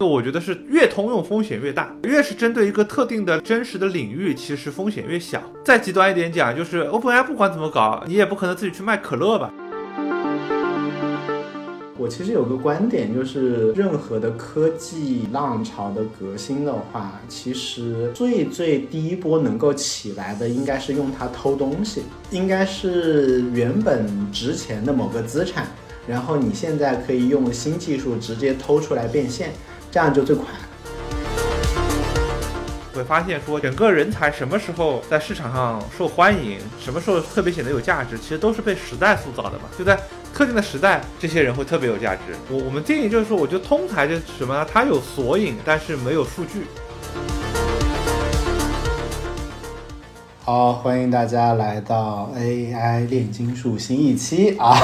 我觉得是越通用风险越大，越是针对一个特定的真实的领域，其实风险越小。再极端一点讲，就是 OpenAI 不管怎么搞，你也不可能自己去卖可乐吧？我其实有个观点，就是任何的科技浪潮的革新的话，其实最最第一波能够起来的，应该是用它偷东西，应该是原本值钱的某个资产，然后你现在可以用新技术直接偷出来变现。这样就最快。会发现说，整个人才什么时候在市场上受欢迎，什么时候特别显得有价值，其实都是被时代塑造的嘛。就在特定的时代，这些人会特别有价值。我我们建议就是说，我觉得通才就是什么呢？它有索引，但是没有数据。好，欢迎大家来到 AI 炼金术新一期啊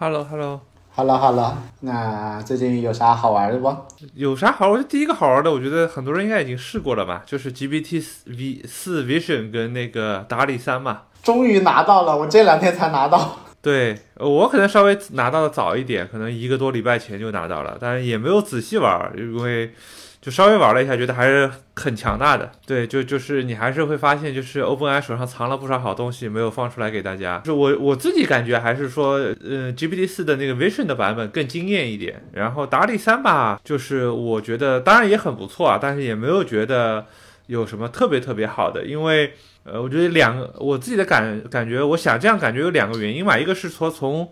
！Hello，Hello。好了好了，那最近有啥好玩的不？有啥好玩？第一个好玩的，我觉得很多人应该已经试过了吧，就是 GPT 四 V 四 Vision 跟那个达里三嘛。终于拿到了，我这两天才拿到。对我可能稍微拿到的早一点，可能一个多礼拜前就拿到了，但是也没有仔细玩，因为。就稍微玩了一下，觉得还是很强大的。对，就就是你还是会发现，就是 OpenAI 手上藏了不少好东西，没有放出来给大家。就我我自己感觉还是说，呃，GPT 四的那个 Vision 的版本更惊艳一点。然后达里三吧，就是我觉得当然也很不错啊，但是也没有觉得有什么特别特别好的。因为呃，我觉得两个我自己的感感觉，我想这样感觉有两个原因嘛，一个是说从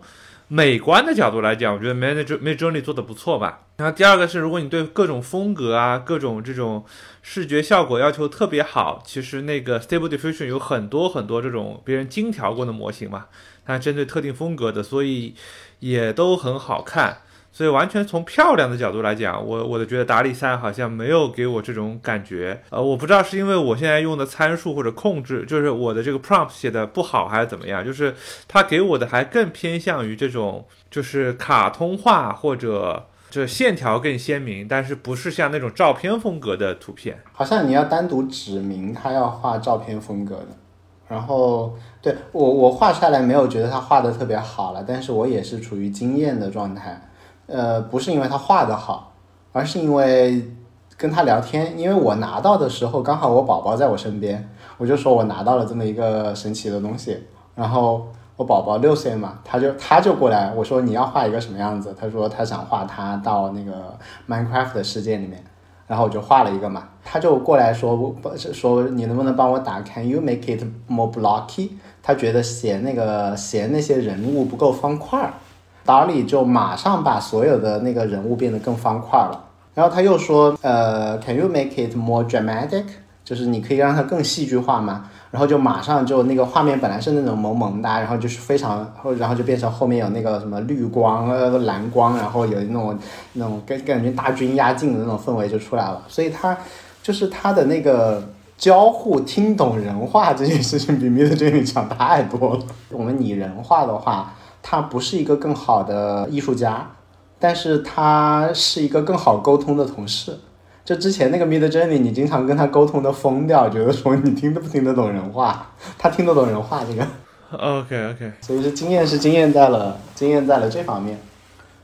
美观的角度来讲，我觉得 Manager Midjourney 做的不错吧。然后第二个是，如果你对各种风格啊、各种这种视觉效果要求特别好，其实那个 Stable Diffusion 有很多很多这种别人精调过的模型嘛，它针对特定风格的，所以也都很好看。所以完全从漂亮的角度来讲，我我的觉得达利三好像没有给我这种感觉。呃，我不知道是因为我现在用的参数或者控制，就是我的这个 prompt 写的不好还是怎么样，就是它给我的还更偏向于这种就是卡通化或者这线条更鲜明，但是不是像那种照片风格的图片。好像你要单独指明他要画照片风格的。然后对我我画下来没有觉得他画的特别好了，但是我也是处于惊艳的状态。呃，不是因为他画的好，而是因为跟他聊天。因为我拿到的时候刚好我宝宝在我身边，我就说我拿到了这么一个神奇的东西。然后我宝宝六岁嘛，他就他就过来，我说你要画一个什么样子？他说他想画他到那个 Minecraft 的世界里面，然后我就画了一个嘛。他就过来说说你能不能帮我打？Can you make it more blocky？他觉得嫌那个嫌那些人物不够方块儿。达里就马上把所有的那个人物变得更方块了，然后他又说，呃，Can you make it more dramatic？就是你可以让它更戏剧化嘛。然后就马上就那个画面本来是那种萌萌哒，然后就是非常，然后就变成后面有那个什么绿光、呃蓝光，然后有那种那种感感觉大军压境的那种氛围就出来了。所以他就是他的那个交互听懂人话这件事情比 Midjourney 强太多了。我们拟人化的话。他不是一个更好的艺术家，但是他是一个更好沟通的同事。就之前那个 Mid Journey，你经常跟他沟通的疯掉，觉得说你听都不听得懂人话，他听得懂人话，这个。OK OK。所以是经验是经验在了经验在了这方面。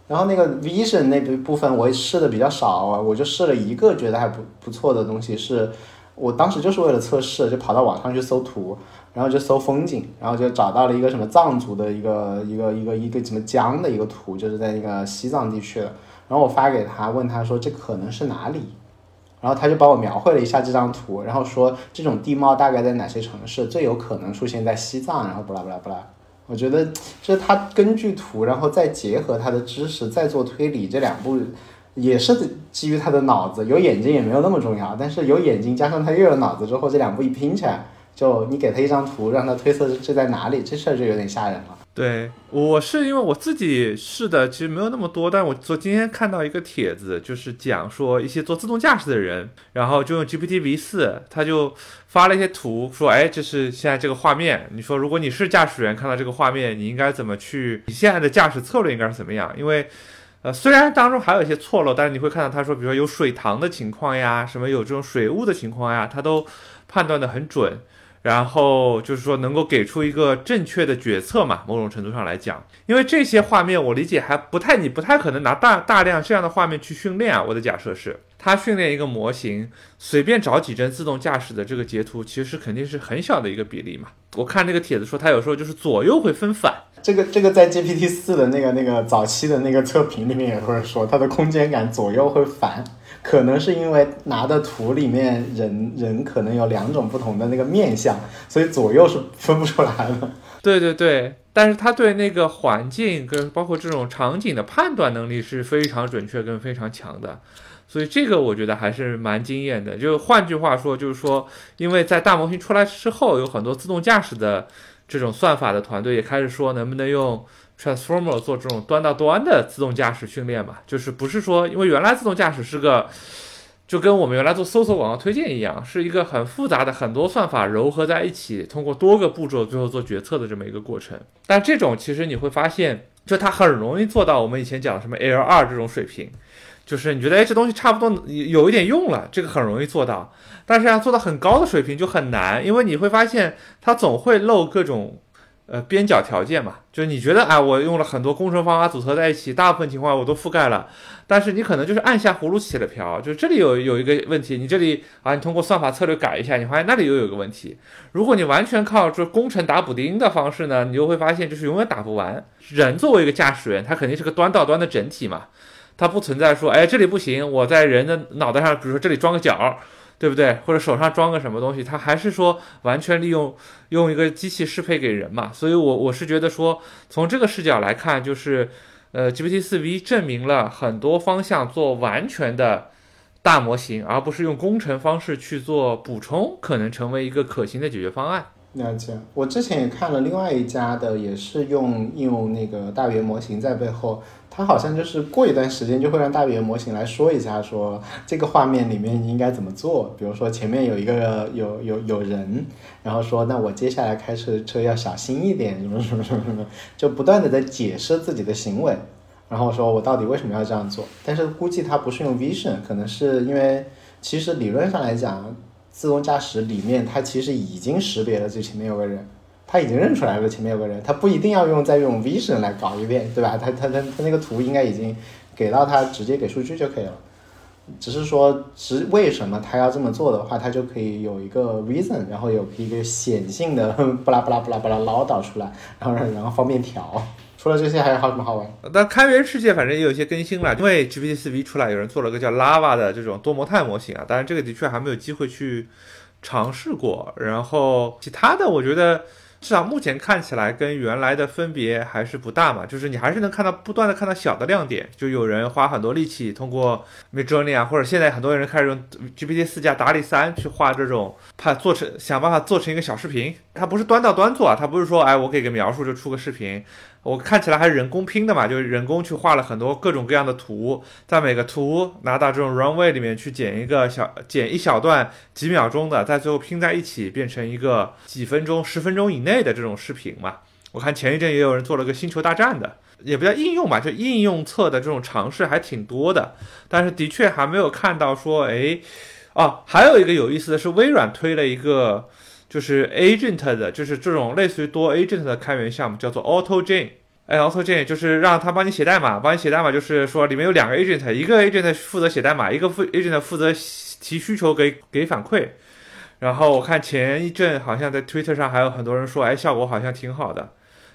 然后那个 Vision 那部分我试的比较少，我就试了一个觉得还不不错的东西，是我当时就是为了测试，就跑到网上去搜图。然后就搜风景，然后就找到了一个什么藏族的一个一个一个一个什么江的一个图，就是在那个西藏地区的。然后我发给他，问他说这可能是哪里？然后他就帮我描绘了一下这张图，然后说这种地貌大概在哪些城市，最有可能出现在西藏，然后不啦不啦不啦。我觉得就是他根据图，然后再结合他的知识，再做推理，这两步也是基于他的脑子。有眼睛也没有那么重要，但是有眼睛加上他又有脑子之后，这两步一拼起来。就你给他一张图，让他推测这在哪里，这事儿就有点吓人了。对，我是因为我自己试的，其实没有那么多，但我昨今天看到一个帖子，就是讲说一些做自动驾驶的人，然后就用 GPT V 四，他就发了一些图，说，哎，这是现在这个画面，你说如果你是驾驶员，看到这个画面，你应该怎么去？你现在的驾驶策略应该是怎么样？因为，呃，虽然当中还有一些错漏，但是你会看到他说，比如说有水塘的情况呀，什么有这种水雾的情况呀，他都判断的很准。然后就是说能够给出一个正确的决策嘛，某种程度上来讲，因为这些画面我理解还不太，你不太可能拿大大量这样的画面去训练啊。我的假设是，他训练一个模型，随便找几帧自动驾驶的这个截图，其实肯定是很小的一个比例嘛。我看这个帖子说，他有时候就是左右会分反。这个这个在 GPT 四的那个那个早期的那个测评里面也会说，它的空间感左右会反，可能是因为拿的图里面人人可能有两种不同的那个面相，所以左右是分不出来的。对对对，但是他对那个环境跟包括这种场景的判断能力是非常准确跟非常强的，所以这个我觉得还是蛮惊艳的。就换句话说，就是说，因为在大模型出来之后，有很多自动驾驶的。这种算法的团队也开始说，能不能用 transformer 做这种端到端的自动驾驶训练嘛？就是不是说，因为原来自动驾驶是个，就跟我们原来做搜索广告推荐一样，是一个很复杂的很多算法糅合在一起，通过多个步骤最后做决策的这么一个过程。但这种其实你会发现，就它很容易做到我们以前讲什么 L 二这种水平。就是你觉得哎，这东西差不多有一点用了，这个很容易做到，但是要做到很高的水平就很难，因为你会发现它总会漏各种呃边角条件嘛。就是你觉得啊，我用了很多工程方法组合在一起，大部分情况我都覆盖了，但是你可能就是按下葫芦起了瓢，就是这里有有一个问题，你这里啊，你通过算法策略改一下，你发现那里又有一个问题。如果你完全靠这工程打补丁的方式呢，你就会发现就是永远打不完。人作为一个驾驶员，他肯定是个端到端的整体嘛。他不存在说，哎，这里不行，我在人的脑袋上，比如说这里装个角，对不对？或者手上装个什么东西，它还是说完全利用用一个机器适配给人嘛。所以，我我是觉得说，从这个视角来看，就是，呃，GPT 四 V 证明了很多方向做完全的大模型，而不是用工程方式去做补充，可能成为一个可行的解决方案。了解，我之前也看了另外一家的，也是用应用那个大语言模型在背后。它好像就是过一段时间就会让大语言模型来说一下，说这个画面里面应该怎么做。比如说前面有一个有有有人，然后说那我接下来开车车要小心一点，什么什么什么什么，就不断的在解释自己的行为，然后说我到底为什么要这样做。但是估计它不是用 vision，可能是因为其实理论上来讲，自动驾驶里面它其实已经识别了最前面有个人。他已经认出来了前面有个人，他不一定要用再用 vision 来搞一遍，对吧？他他他他那个图应该已经给到他，直接给数据就可以了。只是说，只为什么他要这么做的话，他就可以有一个 reason，然后有一个显性的 不拉不拉不拉不拉唠叨出来，然后然后方便调。除了这些，还有好什么好玩？但开源世界反正也有一些更新了，因为 GPT 四 V 出来，有人做了个叫 Lava 的这种多模态模型啊，当然这个的确还没有机会去尝试过。然后其他的，我觉得。至少目前看起来跟原来的分别还是不大嘛，就是你还是能看到不断的看到小的亮点，就有人花很多力气通过 Midjourney 啊，或者现在很多人开始用 GPT 四加达里三去画这种，怕做成想办法做成一个小视频，它不是端到端做啊，它不是说哎我给个描述就出个视频。我看起来还是人工拼的嘛，就是人工去画了很多各种各样的图，在每个图拿到这种 runway 里面去剪一个小剪一小段几秒钟的，在最后拼在一起变成一个几分钟、十分钟以内的这种视频嘛。我看前一阵也有人做了个星球大战的，也不叫应用吧，就应用侧的这种尝试还挺多的，但是的确还没有看到说，哎，哦，还有一个有意思的是，微软推了一个。就是 agent 的，就是这种类似于多 agent 的开源项目，叫做 AutoGen。哎，AutoGen 就是让他帮你写代码，帮你写代码，就是说里面有两个 agent，一个 agent 负责写代码，一个负 agent 负责提需求给给反馈。然后我看前一阵好像在 Twitter 上还有很多人说，哎，效果好像挺好的。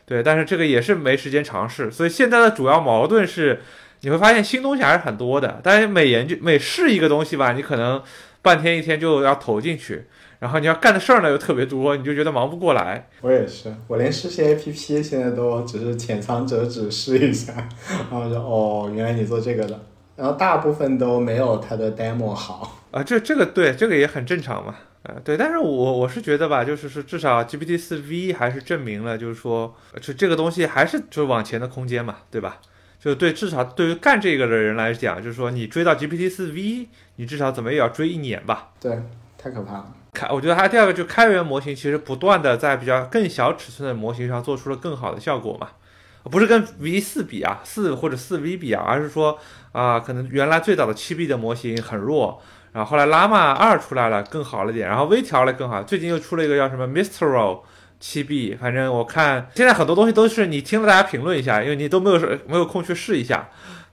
对，但是这个也是没时间尝试。所以现在的主要矛盾是，你会发现新东西还是很多的，但是每研究每试一个东西吧，你可能半天一天就要投进去。然后你要干的事儿呢又特别多，你就觉得忙不过来。我也是，我连试些 A P P 现在都只是浅尝辄止试一下，然后就哦，原来你做这个的，然后大部分都没有它的 demo 好 啊。这这个对，这个也很正常嘛，呃对，但是我我是觉得吧，就是说至少 G P T 四 V 还是证明了，就是说就这个东西还是就是往前的空间嘛，对吧？就对，至少对于干这个的人来讲，就是说你追到 G P T 四 V，你至少怎么也要追一年吧？对，太可怕了。我觉得还第二个就开源模型，其实不断的在比较更小尺寸的模型上做出了更好的效果嘛，不是跟 V 四比啊，四或者四 V 比啊，而是说啊，可能原来最早的七 B 的模型很弱。然后后来 Llama 二出来了，更好了点，然后微调了更好，最近又出了一个叫什么 Mistral 七 B，反正我看现在很多东西都是你听了大家评论一下，因为你都没有没有空去试一下，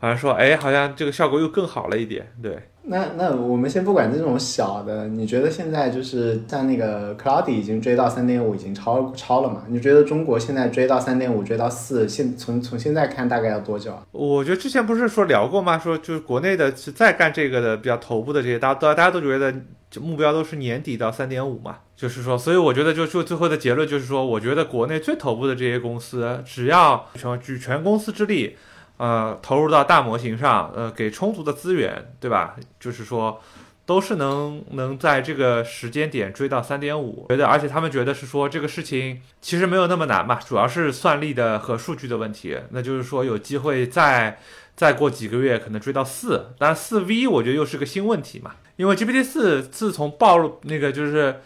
反正说哎好像这个效果又更好了一点，对。那那我们先不管这种小的，你觉得现在就是像那个 Cloudy 已经追到三点五，已经超超了嘛？你觉得中国现在追到三点五，追到四，现从从现在看大概要多久？我觉得之前不是说聊过吗？说就是国内的是在干这个的比较头部的这些，大家大家都觉得目标都是年底到三点五嘛。就是说，所以我觉得就就最后的结论就是说，我觉得国内最头部的这些公司，只要全举全公司之力。呃，投入到大模型上，呃，给充足的资源，对吧？就是说，都是能能在这个时间点追到三点五，觉得，而且他们觉得是说这个事情其实没有那么难嘛，主要是算力的和数据的问题。那就是说有机会再再过几个月可能追到四，但四 V 我觉得又是个新问题嘛，因为 GPT 四自从报了那个就是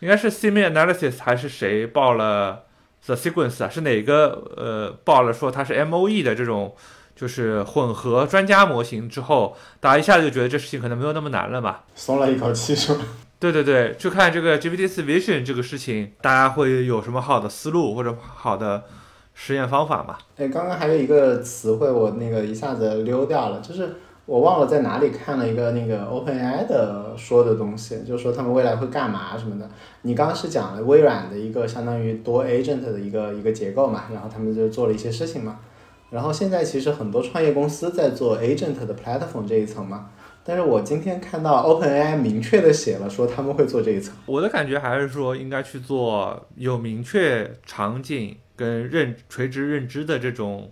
应该是 SimiAnalysis 还是谁报了 The Sequence 啊，是哪个呃报了说它是 MOE 的这种。就是混合专家模型之后，大家一下子就觉得这事情可能没有那么难了嘛，松了一口气是吧？对对对，就看这个 GPT 四 Vision 这个事情，大家会有什么好的思路或者好的实验方法嘛？哎，刚刚还有一个词汇我那个一下子溜掉了，就是我忘了在哪里看了一个那个 OpenAI 的说的东西，就是说他们未来会干嘛什么的。你刚刚是讲了微软的一个相当于多 agent 的一个一个结构嘛，然后他们就做了一些事情嘛。然后现在其实很多创业公司在做 agent 的 platform 这一层嘛，但是我今天看到 OpenAI 明确的写了说他们会做这一层。我的感觉还是说应该去做有明确场景跟认垂直认知的这种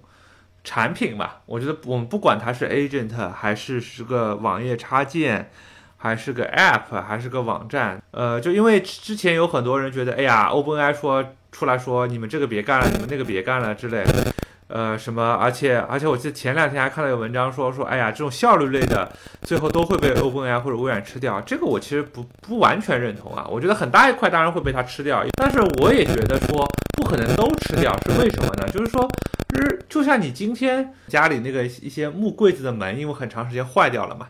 产品吧。我觉得我们不管它是 agent 还是是个网页插件，还是个 app 还是个网站，呃，就因为之前有很多人觉得，哎呀，OpenAI 说出来说你们这个别干了，你们那个别干了之类。呃，什么？而且而且，我记得前两天还看到有文章说说，哎呀，这种效率类的，最后都会被 OpenAI 或者微软吃掉。这个我其实不不完全认同啊。我觉得很大一块当然会被它吃掉，但是我也觉得说不可能都吃掉，是为什么呢？就是说，就是就像你今天家里那个一些木柜子的门，因为很长时间坏掉了嘛，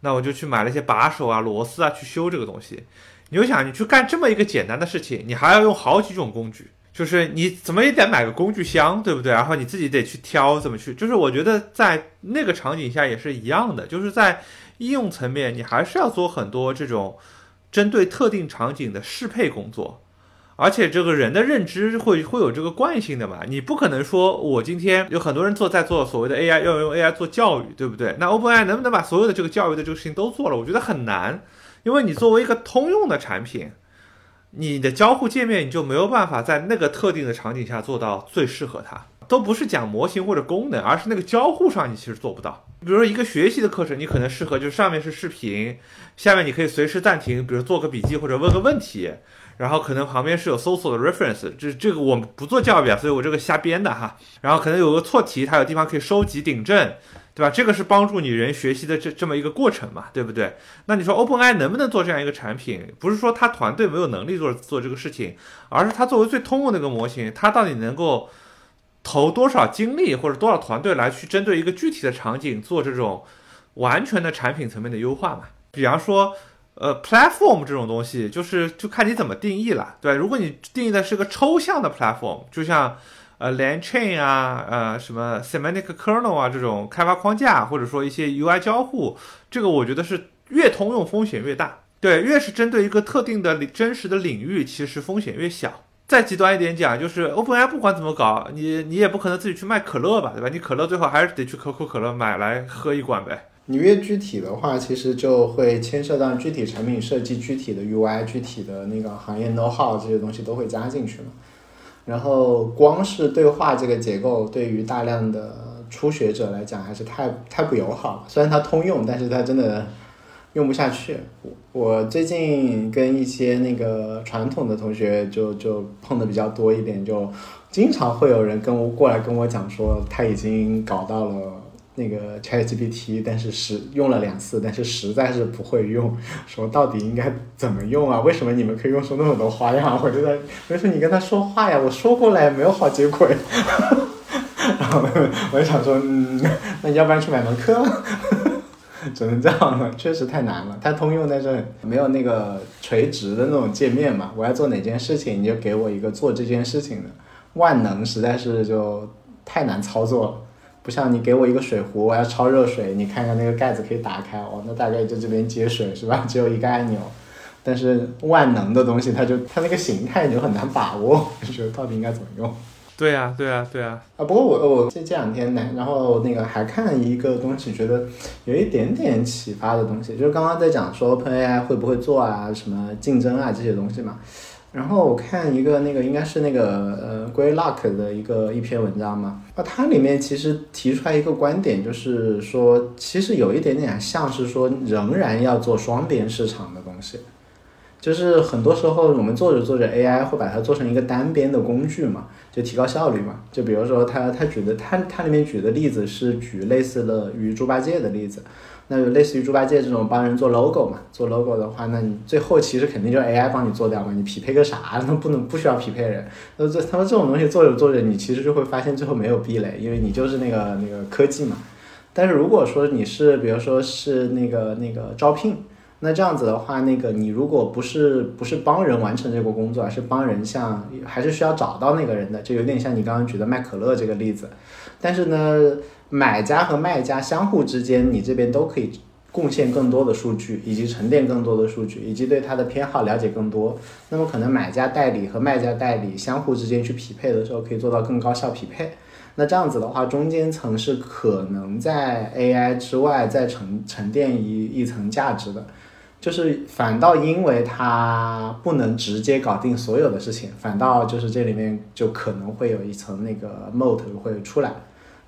那我就去买了一些把手啊、螺丝啊去修这个东西。你就想，你去干这么一个简单的事情，你还要用好几种工具。就是你怎么也得买个工具箱，对不对？然后你自己得去挑怎么去。就是我觉得在那个场景下也是一样的，就是在应用层面，你还是要做很多这种针对特定场景的适配工作。而且这个人的认知会会有这个惯性的嘛？你不可能说我今天有很多人做在做所谓的 AI，要用 AI 做教育，对不对？那 OpenAI 能不能把所有的这个教育的这个事情都做了？我觉得很难，因为你作为一个通用的产品。你的交互界面你就没有办法在那个特定的场景下做到最适合它，都不是讲模型或者功能，而是那个交互上你其实做不到。比如说一个学习的课程，你可能适合就是上面是视频，下面你可以随时暂停，比如做个笔记或者问个问题，然后可能旁边是有搜索的 reference，这这个我们不做教育啊，所以我这个瞎编的哈。然后可能有个错题，它有地方可以收集订正。对吧？这个是帮助你人学习的这这么一个过程嘛，对不对？那你说 OpenAI 能不能做这样一个产品？不是说它团队没有能力做做这个事情，而是它作为最通用的一个模型，它到底能够投多少精力或者多少团队来去针对一个具体的场景做这种完全的产品层面的优化嘛？比方说，呃，platform 这种东西，就是就看你怎么定义了，对如果你定义的是个抽象的 platform，就像。呃 l a n chain 啊，呃，什么 Semantic Kernel 啊，这种开发框架，或者说一些 UI 交互，这个我觉得是越通用风险越大。对，越是针对一个特定的真实的领域，其实风险越小。再极端一点讲，就是 OpenAI 不管怎么搞，你你也不可能自己去卖可乐吧，对吧？你可乐最后还是得去可口可乐买来喝一罐呗。你越具体的话，其实就会牵涉到具体产品设计、具体的 UI、具体的那个行业 know how 这些东西都会加进去嘛。然后光是对话这个结构，对于大量的初学者来讲还是太太不友好了。虽然它通用，但是它真的用不下去。我最近跟一些那个传统的同学就就碰的比较多一点，就经常会有人跟我过来跟我讲说，他已经搞到了。那个 ChatGPT，但是实用了两次，但是实在是不会用。说到底应该怎么用啊？为什么你们可以用出那么多花样？我觉得，没说你跟他说话呀，我说过了没有好结果。然后我就想说，嗯，那要不然去买门课？只能这样了，确实太难了。它通用，但是没有那个垂直的那种界面嘛。我要做哪件事情，你就给我一个做这件事情的万能，实在是就太难操作了。不像你给我一个水壶，我要焯热水，你看看那个盖子可以打开哦，那大概就这边接水是吧？只有一个按钮。但是万能的东西，它就它那个形态你就很难把握，就觉得到底应该怎么用。对呀，对呀，对呀。啊，不过我我这这两天呢，然后那个还看一个东西，觉得有一点点启发的东西，就是刚刚在讲说 OpenAI 会不会做啊，什么竞争啊这些东西嘛。然后我看一个那个应该是那个呃 g r e y Luck 的一个一篇文章嘛，啊，它里面其实提出来一个观点，就是说其实有一点点像是说仍然要做双边市场的东西。就是很多时候，我们做着做着 AI 会把它做成一个单边的工具嘛，就提高效率嘛。就比如说他他举的他他里面举的例子是举类似的于猪八戒的例子，那就类似于猪八戒这种帮人做 logo 嘛，做 logo 的话，那你最后其实肯定就 AI 帮你做掉嘛，你匹配个啥 那不能不需要匹配人。那这他们这种东西做着做着，你其实就会发现最后没有壁垒，因为你就是那个那个科技嘛。但是如果说你是比如说是那个那个招聘。那这样子的话，那个你如果不是不是帮人完成这个工作，而是帮人像还是需要找到那个人的，就有点像你刚刚举的卖可乐这个例子。但是呢，买家和卖家相互之间，你这边都可以贡献更多的数据，以及沉淀更多的数据，以及对他的偏好了解更多。那么可能买家代理和卖家代理相互之间去匹配的时候，可以做到更高效匹配。那这样子的话，中间层是可能在 AI 之外再沉沉淀一一层价值的。就是反倒因为它不能直接搞定所有的事情，反倒就是这里面就可能会有一层那个 moat 会出来。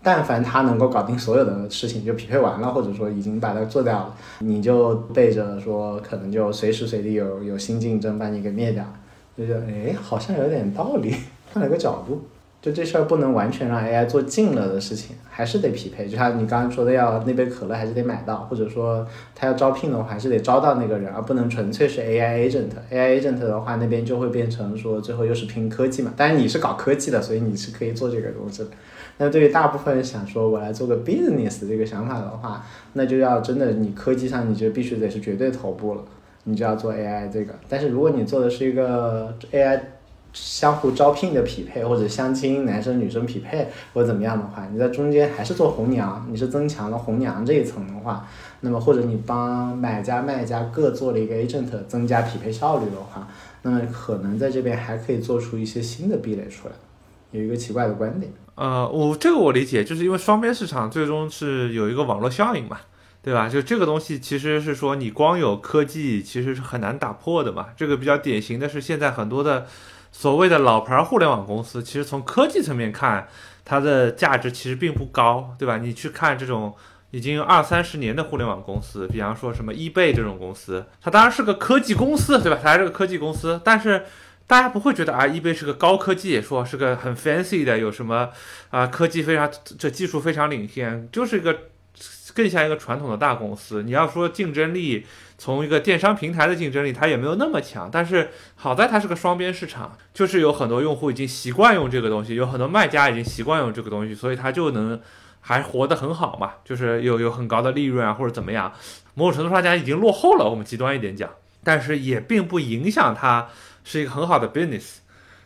但凡他能够搞定所有的事情，就匹配完了，或者说已经把它做掉了，你就背着说可能就随时随地有有新竞争把你给灭掉，就觉得哎好像有点道理，换了个角度。就这事儿不能完全让 AI 做尽了的事情，还是得匹配。就像你刚刚说的，要那杯可乐还是得买到，或者说他要招聘的话，还是得招到那个人，而不能纯粹是 AI agent。AI agent 的话，那边就会变成说最后又是拼科技嘛。当然你是搞科技的，所以你是可以做这个东西的。那对于大部分人想说我来做个 business 这个想法的话，那就要真的你科技上你就必须得是绝对头部了，你就要做 AI 这个。但是如果你做的是一个 AI。相互招聘的匹配，或者相亲男生女生匹配，或者怎么样的话，你在中间还是做红娘，你是增强了红娘这一层的话，那么或者你帮买家卖家各做了一个 agent，增加匹配效率的话，那么可能在这边还可以做出一些新的壁垒出来。有一个奇怪的观点，呃，我这个我理解，就是因为双边市场最终是有一个网络效应嘛，对吧？就这个东西其实是说你光有科技其实是很难打破的嘛。这个比较典型的是现在很多的。所谓的老牌互联网公司，其实从科技层面看，它的价值其实并不高，对吧？你去看这种已经二三十年的互联网公司，比方说什么易贝这种公司，它当然是个科技公司，对吧？它还是个科技公司，但是大家不会觉得啊，易贝是个高科技，说是个很 fancy 的，有什么啊科技非常这技术非常领先，就是一个更像一个传统的大公司。你要说竞争力。从一个电商平台的竞争力，它也没有那么强，但是好在它是个双边市场，就是有很多用户已经习惯用这个东西，有很多卖家已经习惯用这个东西，所以它就能还活得很好嘛，就是有有很高的利润啊或者怎么样。某种程度上讲已经落后了，我们极端一点讲，但是也并不影响它是一个很好的 business，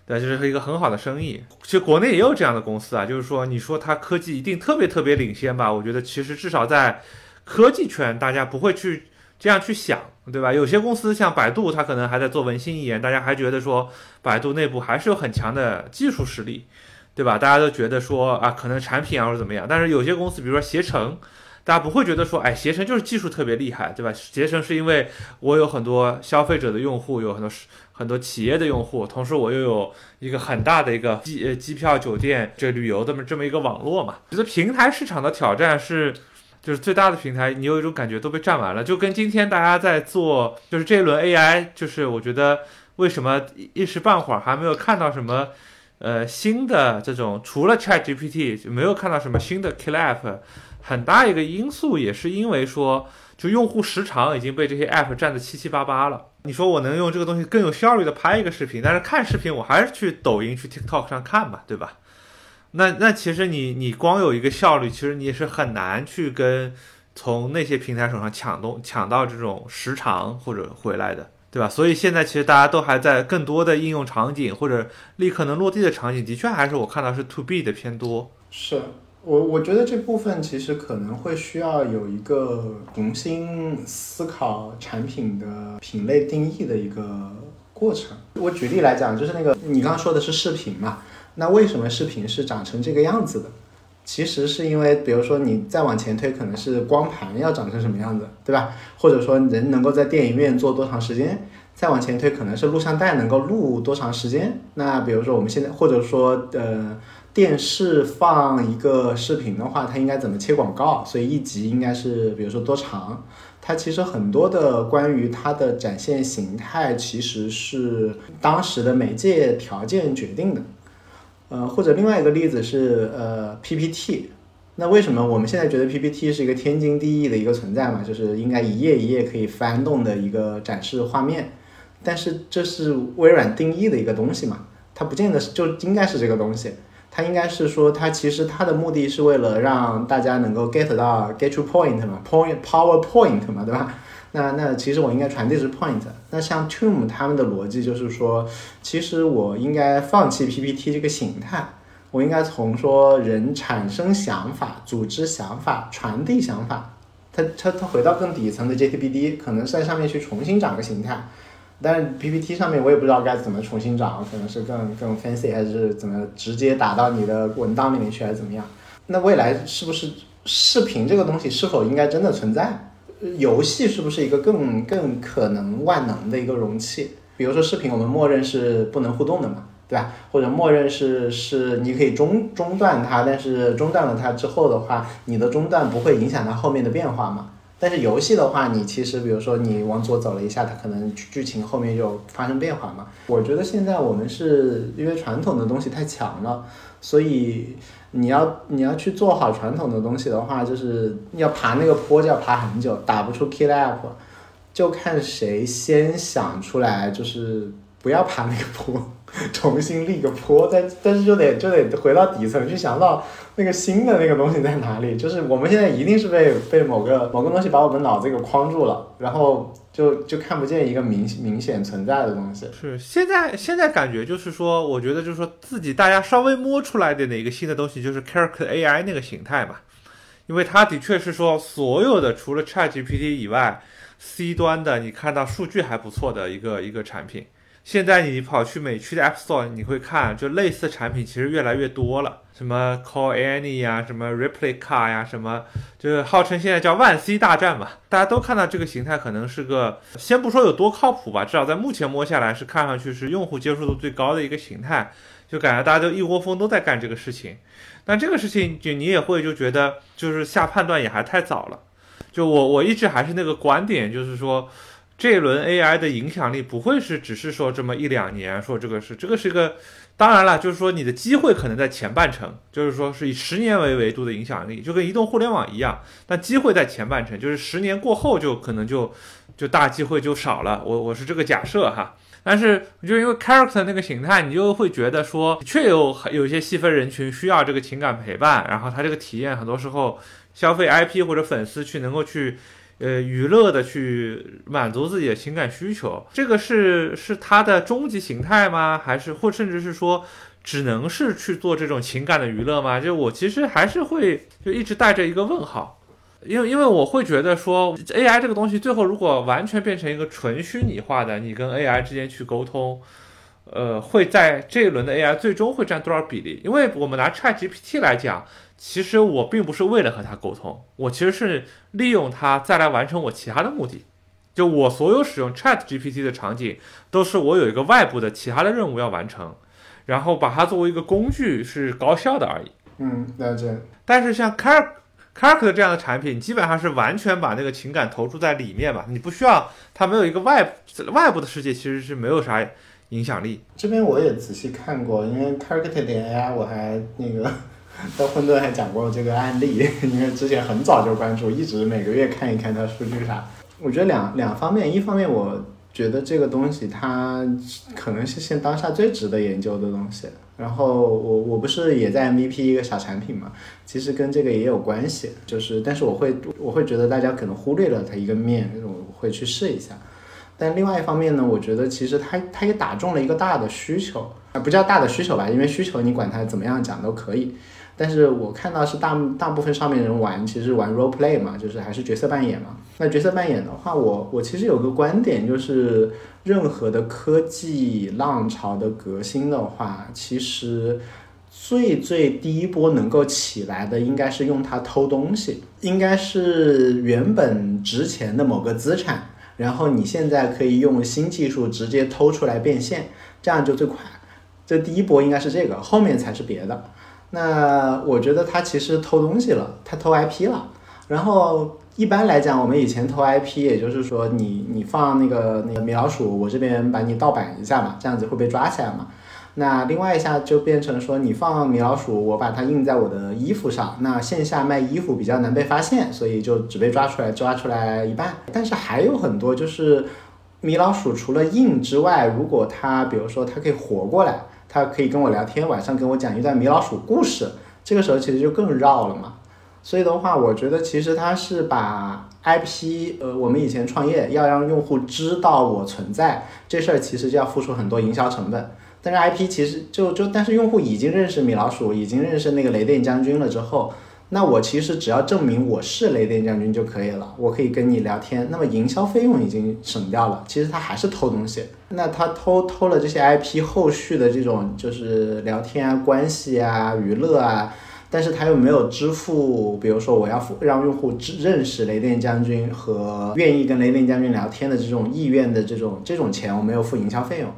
对，就是一个很好的生意。其实国内也有这样的公司啊，就是说你说它科技一定特别特别领先吧？我觉得其实至少在科技圈，大家不会去。这样去想，对吧？有些公司像百度，它可能还在做文心一言，大家还觉得说百度内部还是有很强的技术实力，对吧？大家都觉得说啊，可能产品啊或者怎么样。但是有些公司，比如说携程，大家不会觉得说，哎，携程就是技术特别厉害，对吧？携程是因为我有很多消费者的用户，有很多很多企业的用户，同时我又有一个很大的一个机呃机票、酒店这旅游的这么一个网络嘛。觉得平台市场的挑战是。就是最大的平台，你有一种感觉都被占完了，就跟今天大家在做，就是这一轮 AI，就是我觉得为什么一时半会儿还没有看到什么，呃，新的这种除了 ChatGPT 就没有看到什么新的 Kill App，很大一个因素也是因为说，就用户时长已经被这些 App 占的七七八八了。你说我能用这个东西更有效率的拍一个视频，但是看视频我还是去抖音、去 TikTok 上看嘛，对吧？那那其实你你光有一个效率，其实你也是很难去跟从那些平台手上抢东抢到这种时长或者回来的，对吧？所以现在其实大家都还在更多的应用场景或者立刻能落地的场景，的确还是我看到是 to B 的偏多。是我我觉得这部分其实可能会需要有一个重新思考产品的品类定义的一个过程。我举例来讲，就是那个你刚刚说的是视频嘛，那为什么视频是长成这个样子的？其实是因为，比如说你再往前推，可能是光盘要长成什么样子，对吧？或者说人能够在电影院坐多长时间？再往前推，可能是录像带能够录多长时间？那比如说我们现在，或者说呃，电视放一个视频的话，它应该怎么切广告？所以一集应该是比如说多长？它其实很多的关于它的展现形态，其实是当时的媒介条件决定的。呃，或者另外一个例子是呃 PPT，那为什么我们现在觉得 PPT 是一个天经地义的一个存在嘛？就是应该一页一页可以翻动的一个展示画面，但是这是微软定义的一个东西嘛？它不见得就应该是这个东西，它应该是说它其实它的目的是为了让大家能够 get 到 get to point 嘛，point power point 嘛，对吧？那那其实我应该传递是 point。那像 Tom 他们的逻辑就是说，其实我应该放弃 PPT 这个形态，我应该从说人产生想法、组织想法、传递想法，它它它回到更底层的 JTBD，可能在上面去重新长个形态。但是 PPT 上面我也不知道该怎么重新长，可能是更更 fancy 还是怎么直接打到你的文档里面去还是怎么样？那未来是不是视频这个东西是否应该真的存在？游戏是不是一个更更可能万能的一个容器？比如说视频，我们默认是不能互动的嘛，对吧？或者默认是是你可以中中断它，但是中断了它之后的话，你的中断不会影响它后面的变化嘛？但是游戏的话，你其实比如说你往左走了一下，它可能剧情后面就发生变化嘛。我觉得现在我们是因为传统的东西太强了，所以。你要你要去做好传统的东西的话，就是要爬那个坡就要爬很久，打不出 kill app，就看谁先想出来，就是不要爬那个坡，重新立个坡，但但是就得就得回到底层去想到那个新的那个东西在哪里。就是我们现在一定是被被某个某个东西把我们脑子给框住了，然后。就就看不见一个明明显存在的东西。是现在现在感觉就是说，我觉得就是说自己大家稍微摸出来的一个新的东西，就是 Character AI 那个形态嘛，因为它的确是说所有的除了 ChatGPT 以外，C 端的你看到数据还不错的一个一个产品。现在你跑去美区的 App Store，你会看，就类似产品其实越来越多了，什么 Call Any 呀，什么 Replica 呀，什么就是号称现在叫万 C 大战嘛。大家都看到这个形态可能是个，先不说有多靠谱吧，至少在目前摸下来是看上去是用户接受度最高的一个形态，就感觉大家都一窝蜂都在干这个事情。但这个事情就你也会就觉得就是下判断也还太早了。就我我一直还是那个观点，就是说。这一轮 AI 的影响力不会是只是说这么一两年，说这个是这个是一个，当然了，就是说你的机会可能在前半程，就是说是以十年为维度的影响力，就跟移动互联网一样，但机会在前半程，就是十年过后就可能就就大机会就少了。我我是这个假设哈，但是就因为 character 那个形态，你就会觉得说，确有有一些细分人群需要这个情感陪伴，然后他这个体验很多时候消费 IP 或者粉丝去能够去。呃，娱乐的去满足自己的情感需求，这个是是它的终极形态吗？还是或甚至是说，只能是去做这种情感的娱乐吗？就我其实还是会就一直带着一个问号，因为因为我会觉得说，AI 这个东西最后如果完全变成一个纯虚拟化的，你跟 AI 之间去沟通，呃，会在这一轮的 AI 最终会占多少比例？因为我们拿 ChatGPT 来讲。其实我并不是为了和他沟通，我其实是利用它再来完成我其他的目的。就我所有使用 Chat GPT 的场景，都是我有一个外部的其他的任务要完成，然后把它作为一个工具是高效的而已。嗯，了解。但是像 Car Car 的这样的产品，基本上是完全把那个情感投注在里面嘛，你不需要它没有一个外外部的世界，其实是没有啥影响力。这边我也仔细看过，因为 c a r t 点 AI 我还那个。在混沌还讲过这个案例，因为之前很早就关注，一直每个月看一看它数据啥。我觉得两两方面，一方面我觉得这个东西它可能是现当下最值得研究的东西。然后我我不是也在 MVP 一个小产品嘛，其实跟这个也有关系，就是但是我会我会觉得大家可能忽略了它一个面，我会去试一下。但另外一方面呢，我觉得其实它它也打中了一个大的需求啊，不叫大的需求吧，因为需求你管它怎么样讲都可以。但是我看到是大大部分上面人玩，其实玩 role play 嘛，就是还是角色扮演嘛。那角色扮演的话，我我其实有个观点，就是任何的科技浪潮的革新的话，其实最最第一波能够起来的，应该是用它偷东西，应该是原本值钱的某个资产，然后你现在可以用新技术直接偷出来变现，这样就最快。这第一波应该是这个，后面才是别的。那我觉得他其实偷东西了，他偷 IP 了。然后一般来讲，我们以前偷 IP，也就是说你你放那个那个米老鼠，我这边把你盗版一下嘛，这样子会被抓起来嘛。那另外一下就变成说你放米老鼠，我把它印在我的衣服上，那线下卖衣服比较难被发现，所以就只被抓出来抓出来一半。但是还有很多就是米老鼠除了印之外，如果它比如说它可以活过来。他可以跟我聊天，晚上跟我讲一段米老鼠故事，这个时候其实就更绕了嘛。所以的话，我觉得其实他是把 IP，呃，我们以前创业要让用户知道我存在这事儿，其实就要付出很多营销成本。但是 IP 其实就就，但是用户已经认识米老鼠，已经认识那个雷电将军了之后。那我其实只要证明我是雷电将军就可以了，我可以跟你聊天。那么营销费用已经省掉了，其实他还是偷东西。那他偷偷了这些 IP，后续的这种就是聊天啊、关系啊、娱乐啊，但是他又没有支付，比如说我要付让用户认识雷电将军和愿意跟雷电将军聊天的这种意愿的这种这种钱，我没有付营销费用。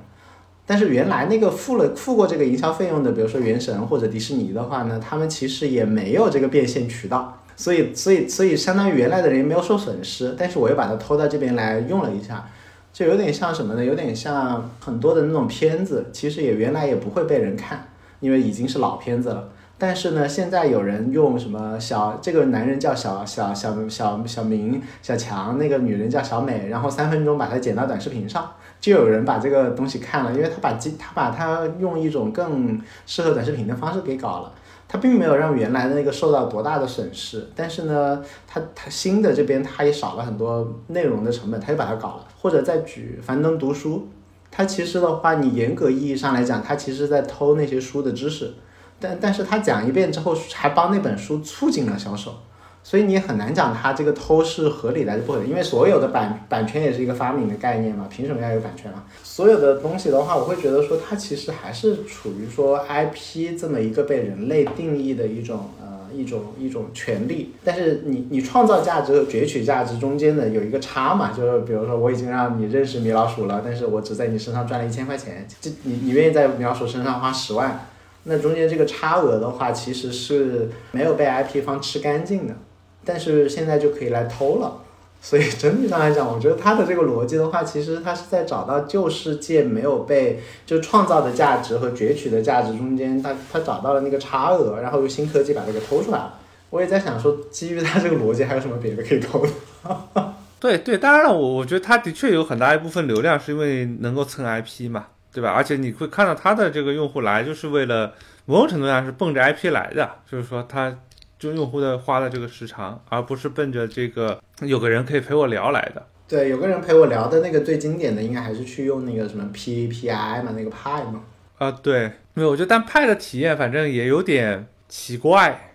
但是原来那个付了付过这个营销费用的，比如说原神或者迪士尼的话呢，他们其实也没有这个变现渠道，所以所以所以相当于原来的人没有受损失，但是我又把它偷到这边来用了一下，就有点像什么呢？有点像很多的那种片子，其实也原来也不会被人看，因为已经是老片子了。但是呢，现在有人用什么小这个男人叫小小小小小明小强，那个女人叫小美，然后三分钟把它剪到短视频上。就有人把这个东西看了，因为他把机他把它用一种更适合短视频的方式给搞了，他并没有让原来的那个受到多大的损失，但是呢，他他新的这边他也少了很多内容的成本，他就把它搞了。或者再举樊登读书，他其实的话，你严格意义上来讲，他其实在偷那些书的知识，但但是他讲一遍之后，还帮那本书促进了销售。所以你很难讲它这个偷是合理的还是不合理，因为所有的版版权也是一个发明的概念嘛，凭什么要有版权啊？所有的东西的话，我会觉得说它其实还是处于说 IP 这么一个被人类定义的一种呃一种一种权利，但是你你创造价值和攫取价值中间的有一个差嘛，就是比如说我已经让你认识米老鼠了，但是我只在你身上赚了一千块钱，这你你愿意在米老鼠身上花十万，那中间这个差额的话其实是没有被 IP 方吃干净的。但是现在就可以来偷了，所以 整体上来讲，我觉得他的这个逻辑的话，其实他是在找到旧世界没有被就创造的价值和攫取的价值中间，他他找到了那个差额，然后用新科技把这个偷出来了。我也在想说，基于他这个逻辑，还有什么别的可以偷的？对对，当然了，我我觉得他的确有很大一部分流量是因为能够蹭 IP 嘛，对吧？而且你会看到他的这个用户来，就是为了某种程度上是奔着 IP 来的，就是说他。就用户的花的这个时长，而不是奔着这个有个人可以陪我聊来的。对，有个人陪我聊的那个最经典的，应该还是去用那个什么 P P I 嘛，那个派嘛。啊，对，没有，我觉得但派的体验反正也有点奇怪。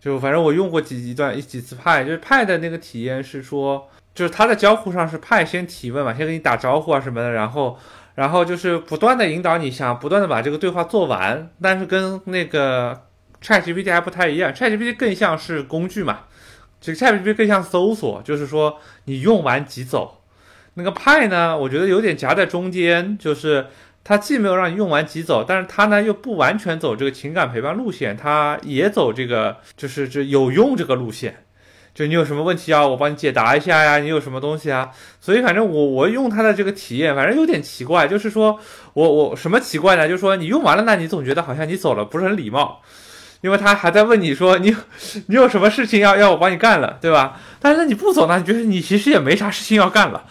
就反正我用过几一段一几次派，就是派的那个体验是说，就是他的交互上是派先提问嘛，先跟你打招呼啊什么的，然后然后就是不断的引导你想不断的把这个对话做完，但是跟那个。ChatGPT 还不太一样，ChatGPT 更像是工具嘛，这个 ChatGPT 更像搜索，就是说你用完即走。那个派呢，我觉得有点夹在中间，就是它既没有让你用完即走，但是它呢又不完全走这个情感陪伴路线，它也走这个就是这有用这个路线。就你有什么问题啊，我帮你解答一下呀，你有什么东西啊？所以反正我我用它的这个体验，反正有点奇怪，就是说我我什么奇怪呢？就是说你用完了，那你总觉得好像你走了不是很礼貌。因为他还在问你说你，你有什么事情要要我帮你干了，对吧？但是你不走呢，你觉得你其实也没啥事情要干了。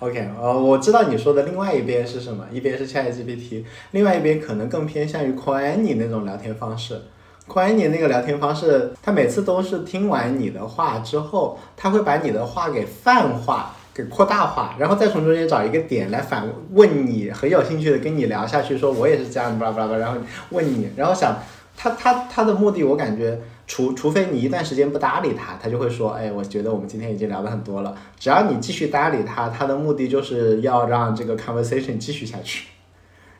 OK，呃，我知道你说的另外一边是什么，一边是 ChatGPT，另外一边可能更偏向于 call any 那种聊天方式。call any 那个聊天方式，他每次都是听完你的话之后，他会把你的话给泛化、给扩大化，然后再从中间找一个点来反问你，很有兴趣的跟你聊下去，说我也是这样，巴拉巴拉巴拉，然后问你，然后想他他他的目的，我感觉。除除非你一段时间不搭理他，他就会说，哎，我觉得我们今天已经聊得很多了。只要你继续搭理他，他的目的就是要让这个 conversation 继续下去，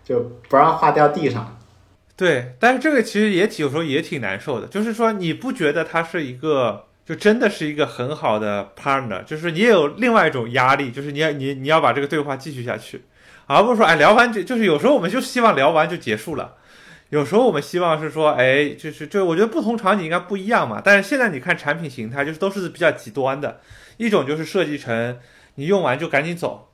就不让话掉地上。对，但是这个其实也挺有时候也挺难受的，就是说你不觉得他是一个，就真的是一个很好的 partner，就是你也有另外一种压力，就是你要你你要把这个对话继续下去，而不是说哎聊完就就是有时候我们就希望聊完就结束了。有时候我们希望是说，哎，就是就我觉得不同场景应该不一样嘛。但是现在你看产品形态，就是都是比较极端的，一种就是设计成你用完就赶紧走，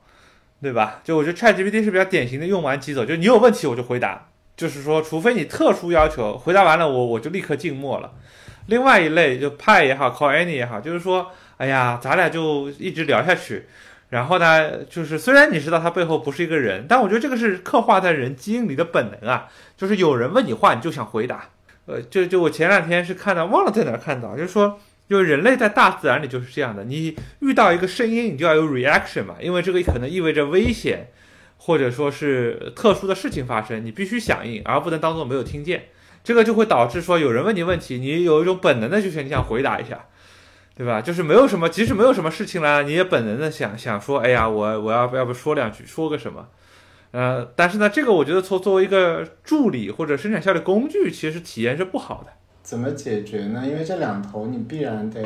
对吧？就我觉得 ChatGPT 是比较典型的用完即走，就你有问题我就回答，就是说除非你特殊要求，回答完了我我就立刻静默了。另外一类就派也好，Call Any 也好，就是说，哎呀，咱俩就一直聊下去。然后呢，就是虽然你知道他背后不是一个人，但我觉得这个是刻画在人基因里的本能啊，就是有人问你话，你就想回答。呃，就就我前两天是看到，忘了在哪看到，就是说，就是人类在大自然里就是这样的，你遇到一个声音，你就要有 reaction 嘛，因为这个可能意味着危险，或者说是特殊的事情发生，你必须响应，而不能当做没有听见。这个就会导致说，有人问你问题，你有一种本能的就是你想回答一下。对吧？就是没有什么，即使没有什么事情了，你也本能的想想说，哎呀，我我要不要不说两句，说个什么？呃，但是呢，这个我觉得作作为一个助理或者生产效率工具，其实体验是不好的。怎么解决呢？因为这两头你必然得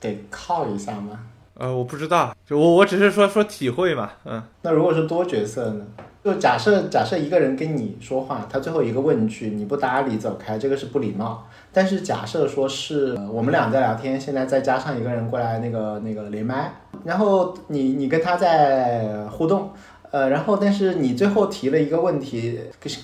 得靠一下嘛。呃，我不知道，就我我只是说说体会嘛。嗯，那如果是多角色呢？就假设假设一个人跟你说话，他最后一个问句你不搭理走开，这个是不礼貌。但是假设说是我们俩在聊天，现在再加上一个人过来那个那个连麦，然后你你跟他在互动，呃，然后但是你最后提了一个问题，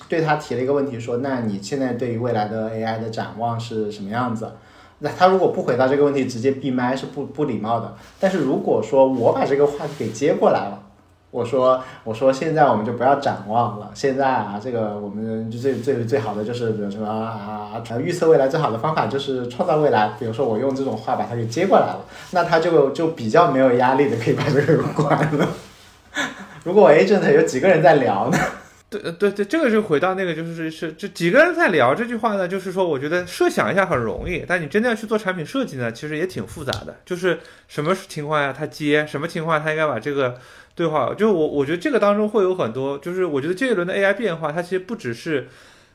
对他提了一个问题，说那你现在对于未来的 AI 的展望是什么样子？那他如果不回答这个问题，直接闭麦是不不礼貌的。但是如果说我把这个话给接过来了。我说，我说现在我们就不要展望了。现在啊，这个我们就最最最好的就是，比如说啊，预测未来最好的方法就是创造未来。比如说我用这种话把它给接过来了，那他就就比较没有压力的可以把这个关了。如果 agent 有几个人在聊呢？对对对，这个就回到那个，就是是这几个人在聊这句话呢，就是说，我觉得设想一下很容易，但你真的要去做产品设计呢，其实也挺复杂的。就是什么情况下他接，什么情况下他应该把这个。对话，就我我觉得这个当中会有很多，就是我觉得这一轮的 AI 变化，它其实不只是，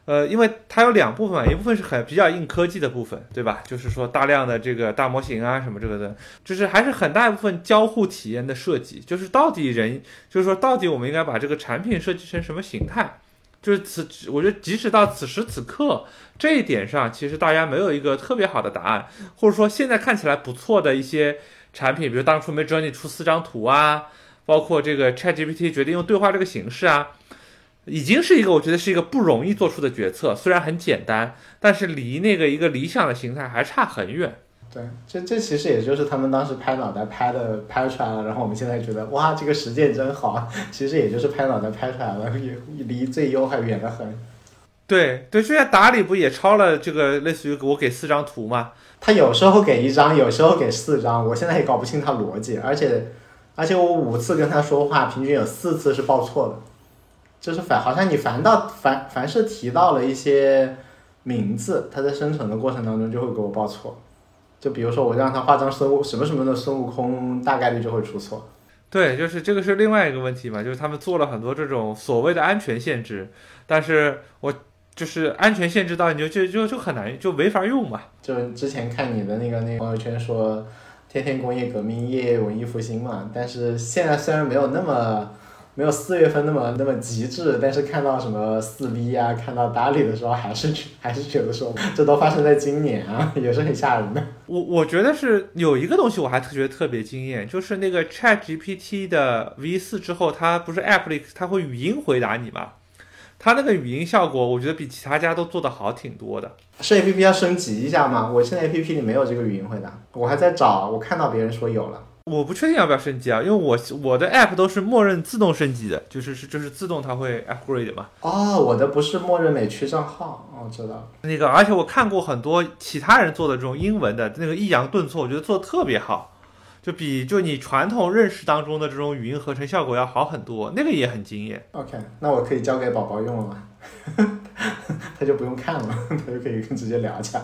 呃，因为它有两部分，一部分是很比较硬科技的部分，对吧？就是说大量的这个大模型啊什么这个的，就是还是很大一部分交互体验的设计，就是到底人，就是说到底我们应该把这个产品设计成什么形态？就是此，我觉得即使到此时此刻这一点上，其实大家没有一个特别好的答案，或者说现在看起来不错的一些产品，比如当初 Midjourney 出四张图啊。包括这个 ChatGPT 决定用对话这个形式啊，已经是一个我觉得是一个不容易做出的决策。虽然很简单，但是离那个一个理想的形态还差很远。对，这这其实也就是他们当时拍脑袋拍的拍出来了，然后我们现在觉得哇，这个实践真好。其实也就是拍脑袋拍出来了，也离最优还远得很。对对，现在打理不也抄了这个类似于我给四张图吗？他有时候给一张，有时候给四张，我现在也搞不清他逻辑，而且。而且我五次跟他说话，平均有四次是报错的，就是反好像你凡到凡凡是提到了一些名字，它在生成的过程当中就会给我报错。就比如说我让他画张孙悟什么什么的孙悟空，大概率就会出错。对，就是这个是另外一个问题嘛，就是他们做了很多这种所谓的安全限制，但是我就是安全限制到你就就就就很难就没法用嘛。就之前看你的那个那个朋友圈说。天天工业革命，夜夜文艺复兴嘛。但是现在虽然没有那么，没有四月份那么那么极致，但是看到什么四 B 啊，看到达里的时候，还是觉还是觉得说，这都发生在今年啊，也是很吓人的。我我觉得是有一个东西我还特觉得特别惊艳，就是那个 Chat GPT 的 V 四之后，它不是 App 里它会语音回答你吗？它那个语音效果，我觉得比其他家都做的好挺多的。是 A P P 要升级一下吗？我现在 A P P 里没有这个语音回答，我还在找。我看到别人说有了，我不确定要不要升级啊，因为我我的 app 都是默认自动升级的，就是是就是自动它会 upgrade 嘛。哦，我的不是默认美区账号，哦，知道。那个，而且我看过很多其他人做的这种英文的那个抑扬顿挫，我觉得做的特别好，就比就你传统认识当中的这种语音合成效果要好很多，那个也很惊艳。OK，那我可以交给宝宝用了吗？他就不用看了，他就可以直接聊起来。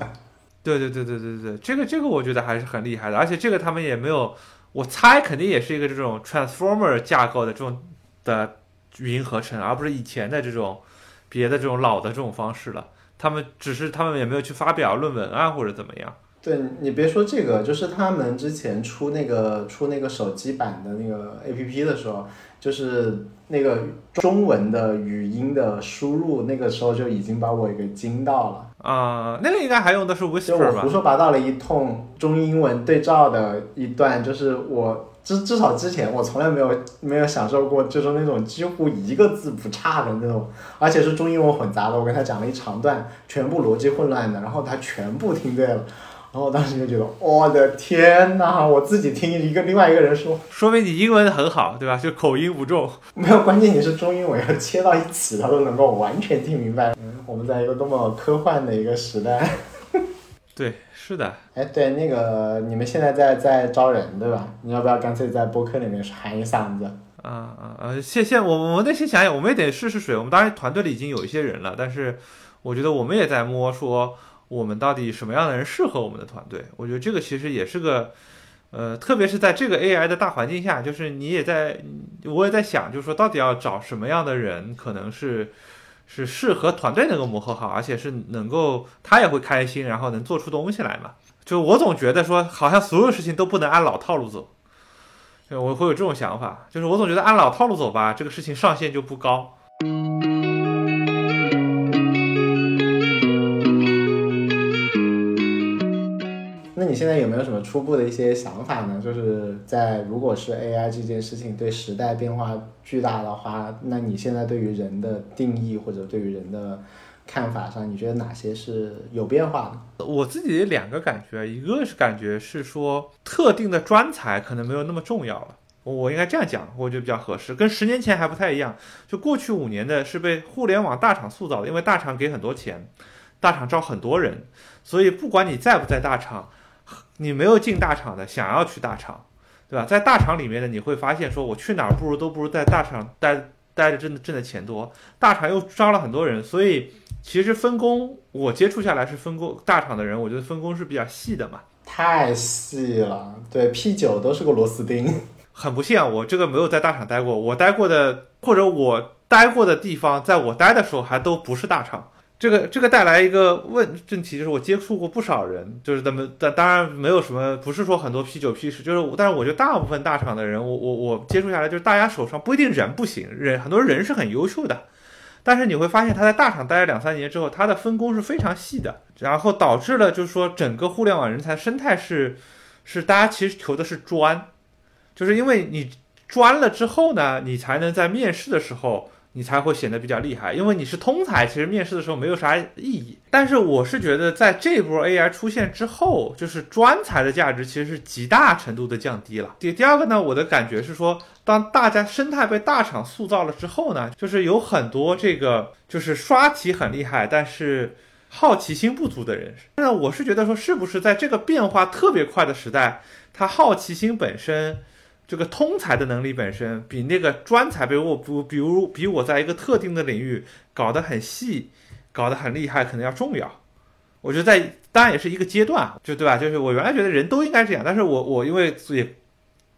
对对对对对对，这个这个我觉得还是很厉害的，而且这个他们也没有，我猜肯定也是一个这种 transformer 架构的这种的语音合成，而不是以前的这种别的这种老的这种方式了。他们只是他们也没有去发表论文啊或者怎么样。对你别说这个，就是他们之前出那个出那个手机版的那个 APP 的时候，就是那个中文的语音的输入，那个时候就已经把我给惊到了。啊、那个应该还用的是就 Whisper 吧我胡？说八道了一通中英文对照的一段，就是我至至少之前我从来没有没有享受过，就是那种几乎一个字不差的那种，而且是中英文混杂的。我跟他讲了一长段，全部逻辑混乱的，然后他全部听对了。然后我当时就觉得，我的天呐！我自己听一个另外一个人说，说明你英文很好，对吧？就口音不重。没有关键，你是中英文要切到一起，他都能够完全听明白。嗯，我们在一个多么科幻的一个时代。对，是的，哎，对，那个你们现在在在招人对吧？你要不要干脆在播客里面喊一嗓子？啊啊啊！现现我我们得先想想，我们也得试试水。我们当然团队里已经有一些人了，但是我觉得我们也在摸说我们到底什么样的人适合我们的团队。我觉得这个其实也是个，呃，特别是在这个 AI 的大环境下，就是你也在，我也在想，就是说到底要找什么样的人，可能是是适合团队能够磨合好，而且是能够他也会开心，然后能做出东西来嘛。就我总觉得说，好像所有事情都不能按老套路走。我会有这种想法，就是我总觉得按老套路走吧，这个事情上限就不高。现在有没有什么初步的一些想法呢？就是在如果是 AI 这件事情对时代变化巨大的话，那你现在对于人的定义或者对于人的看法上，你觉得哪些是有变化的？我自己两个感觉，一个是感觉是说特定的专才可能没有那么重要了。我应该这样讲，我觉得比较合适，跟十年前还不太一样。就过去五年的是被互联网大厂塑造的，因为大厂给很多钱，大厂招很多人，所以不管你在不在大厂，你没有进大厂的，想要去大厂，对吧？在大厂里面呢，你会发现说，我去哪儿不如都不如在大厂待待着挣的挣的钱多。大厂又招了很多人，所以其实分工我接触下来是分工大厂的人，我觉得分工是比较细的嘛。太细了，对 P 九都是个螺丝钉。很不幸啊，我这个没有在大厂待过，我待过的或者我待过的地方，在我待的时候还都不是大厂。这个这个带来一个问问题，就是我接触过不少人，就是咱们但当然没有什么，不是说很多 P 九 P 十，就是但是我觉得大部分大厂的人，我我我接触下来，就是大家手上不一定人不行，人很多人是很优秀的，但是你会发现他在大厂待了两三年之后，他的分工是非常细的，然后导致了就是说整个互联网人才生态是是大家其实求的是专，就是因为你专了之后呢，你才能在面试的时候。你才会显得比较厉害，因为你是通才，其实面试的时候没有啥意义。但是我是觉得，在这波 AI 出现之后，就是专才的价值其实是极大程度的降低了。第第二个呢，我的感觉是说，当大家生态被大厂塑造了之后呢，就是有很多这个就是刷题很厉害，但是好奇心不足的人。那我是觉得说，是不是在这个变化特别快的时代，他好奇心本身。这个通才的能力本身比那个专才，比如我不，比如比我在一个特定的领域搞得很细，搞得很厉害，可能要重要。我觉得在当然也是一个阶段，就对吧？就是我原来觉得人都应该这样，但是我我因为也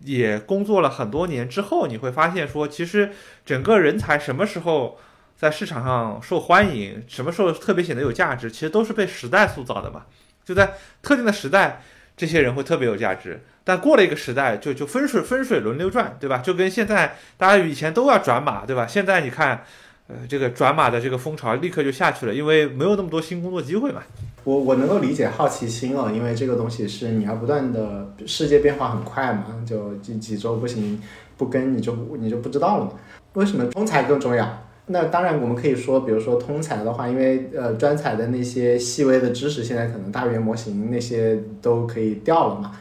也工作了很多年之后，你会发现说，其实整个人才什么时候在市场上受欢迎，什么时候特别显得有价值，其实都是被时代塑造的嘛。就在特定的时代，这些人会特别有价值。但过了一个时代，就就分水分水轮流转，对吧？就跟现在大家以前都要转码，对吧？现在你看，呃，这个转码的这个风潮立刻就下去了，因为没有那么多新工作机会嘛。我我能够理解好奇心哦，因为这个东西是你要不断的，世界变化很快嘛，就几几周不行，不跟你就你就不知道了嘛。为什么通才更重要？那当然我们可以说，比如说通才的话，因为呃专才的那些细微的知识，现在可能大语言模型那些都可以调了嘛。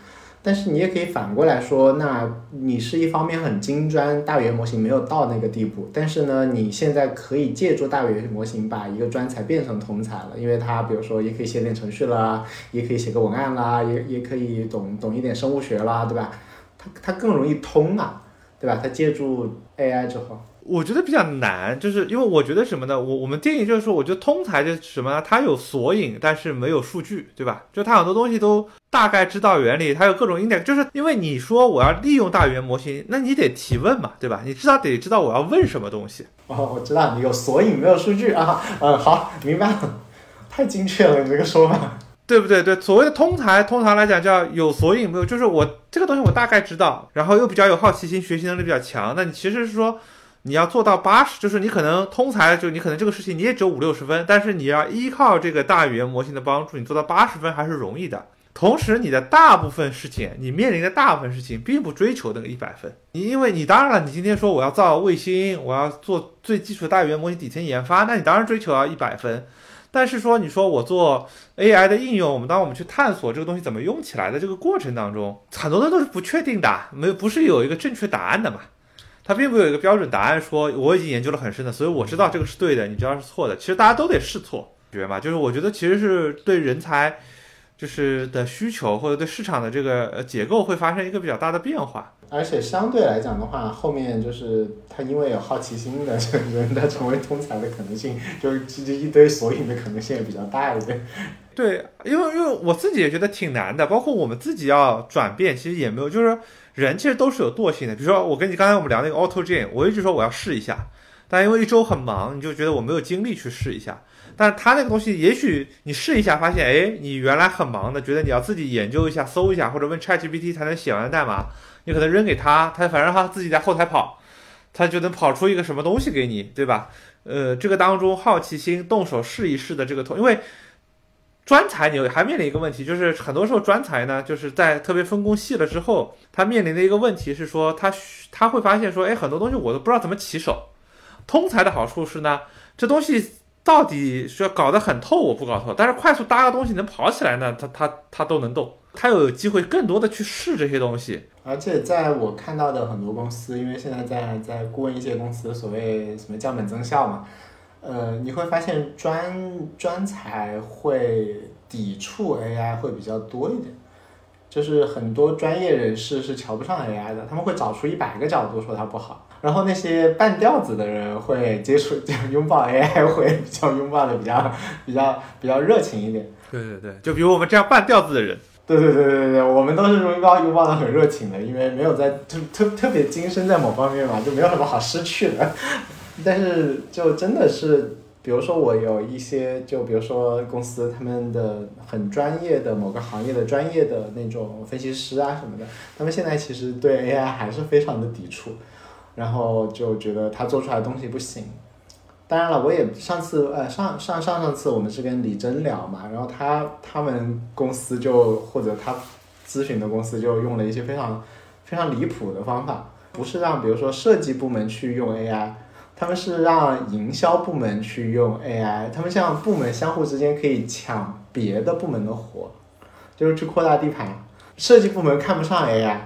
但是你也可以反过来说，那你是一方面很精专，大语言模型没有到那个地步，但是呢，你现在可以借助大语言模型把一个专才变成通才了，因为它比如说也可以写点程序啦，也可以写个文案啦，也也可以懂懂一点生物学啦，对吧？它它更容易通啊，对吧？它借助 AI 之后。我觉得比较难，就是因为我觉得什么呢？我我们定义就是说，我觉得通才就是什么呢？它有索引，但是没有数据，对吧？就它很多东西都大概知道原理，它有各种 index，就是因为你说我要利用大语言模型，那你得提问嘛，对吧？你至少得知道我要问什么东西。哦，我知道你有索引，没有数据啊。嗯，好，明白了，太精确了，你这个说法，对不对？对，所谓的通才，通常来讲叫有索引没有，就是我这个东西我大概知道，然后又比较有好奇心，学习能力比较强，那你其实是说。你要做到八十，就是你可能通才，就你可能这个事情你也只有五六十分，但是你要依靠这个大语言模型的帮助，你做到八十分还是容易的。同时，你的大部分事情，你面临的大部分事情，并不追求那个一百分。你因为你当然了，你今天说我要造卫星，我要做最基础的大语言模型底层研发，那你当然追求要一百分。但是说你说我做 AI 的应用，我们当我们去探索这个东西怎么用起来的这个过程当中，很多的都是不确定的，没不是有一个正确答案的嘛。它并不有一个标准答案，说我已经研究了很深的，所以我知道这个是对的，你知道是错的。其实大家都得试错，觉得嘛？就是我觉得其实是对人才，就是的需求或者对市场的这个呃结构会发生一个比较大的变化。而且相对来讲的话，后面就是他因为有好奇心的人，他成为通才的可能性，就是这一堆索引的可能性也比较大一点。对，因为因为我自己也觉得挺难的，包括我们自己要转变，其实也没有，就是人其实都是有惰性的。比如说我跟你刚才我们聊那个 AutoGen，我一直说我要试一下，但因为一周很忙，你就觉得我没有精力去试一下。但是他那个东西，也许你试一下，发现哎，你原来很忙的，觉得你要自己研究一下、搜一下，或者问 ChatGPT 才能写完代码，你可能扔给他，他反正他自己在后台跑，他就能跑出一个什么东西给你，对吧？呃，这个当中好奇心、动手试一试的这个，因为。专才你还面临一个问题，就是很多时候专才呢，就是在特别分工细了之后，他面临的一个问题是说，他他会发现说，哎，很多东西我都不知道怎么起手。通才的好处是呢，这东西到底是要搞得很透，我不搞透，但是快速搭个东西能跑起来呢，他他他都能动，他有机会更多的去试这些东西。而且在我看到的很多公司，因为现在在在顾问一些公司，所谓什么降本增效嘛。呃，你会发现专专才会抵触 AI 会比较多一点，就是很多专业人士是瞧不上 AI 的，他们会找出一百个角度说它不好，然后那些半吊子的人会接触就拥抱 AI 会比较拥抱的比较比较比较热情一点。对对对，就比如我们这样半吊子的人。对对对对对，我们都是拥抱拥抱的很热情的，因为没有在特特特别精深在某方面嘛，就没有什么好失去的。但是就真的是，比如说我有一些，就比如说公司他们的很专业的某个行业的专业的那种分析师啊什么的，他们现在其实对 AI 还是非常的抵触，然后就觉得他做出来的东西不行。当然了，我也上次呃上上上上次我们是跟李真聊嘛，然后他他们公司就或者他咨询的公司就用了一些非常非常离谱的方法，不是让比如说设计部门去用 AI。他们是让营销部门去用 AI，他们像部门相互之间可以抢别的部门的活，就是去扩大地盘。设计部门看不上 AI，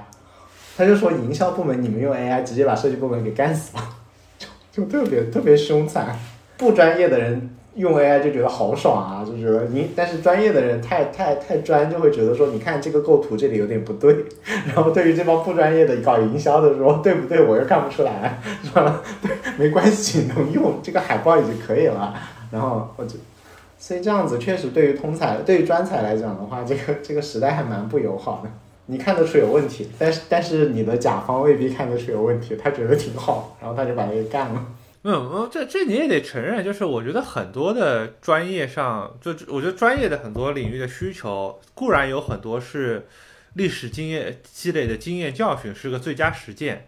他就说营销部门你们用 AI 直接把设计部门给干死了，就就特别特别凶残，不专业的人。用 AI 就觉得好爽啊，就觉得你，但是专业的人太太太专，就会觉得说，你看这个构图这里有点不对，然后对于这帮不专业的搞营销的说，对不对？我又看不出来，是吧？对，没关系，能用这个海报已经可以了。然后我就，所以这样子确实对于通才、对于专才来讲的话，这个这个时代还蛮不友好的。你看得出有问题，但是但是你的甲方未必看得出有问题，他觉得挺好，然后他就把它给干了。嗯，这这你也得承认，就是我觉得很多的专业上，就我觉得专业的很多领域的需求，固然有很多是历史经验积累的经验教训，是个最佳实践，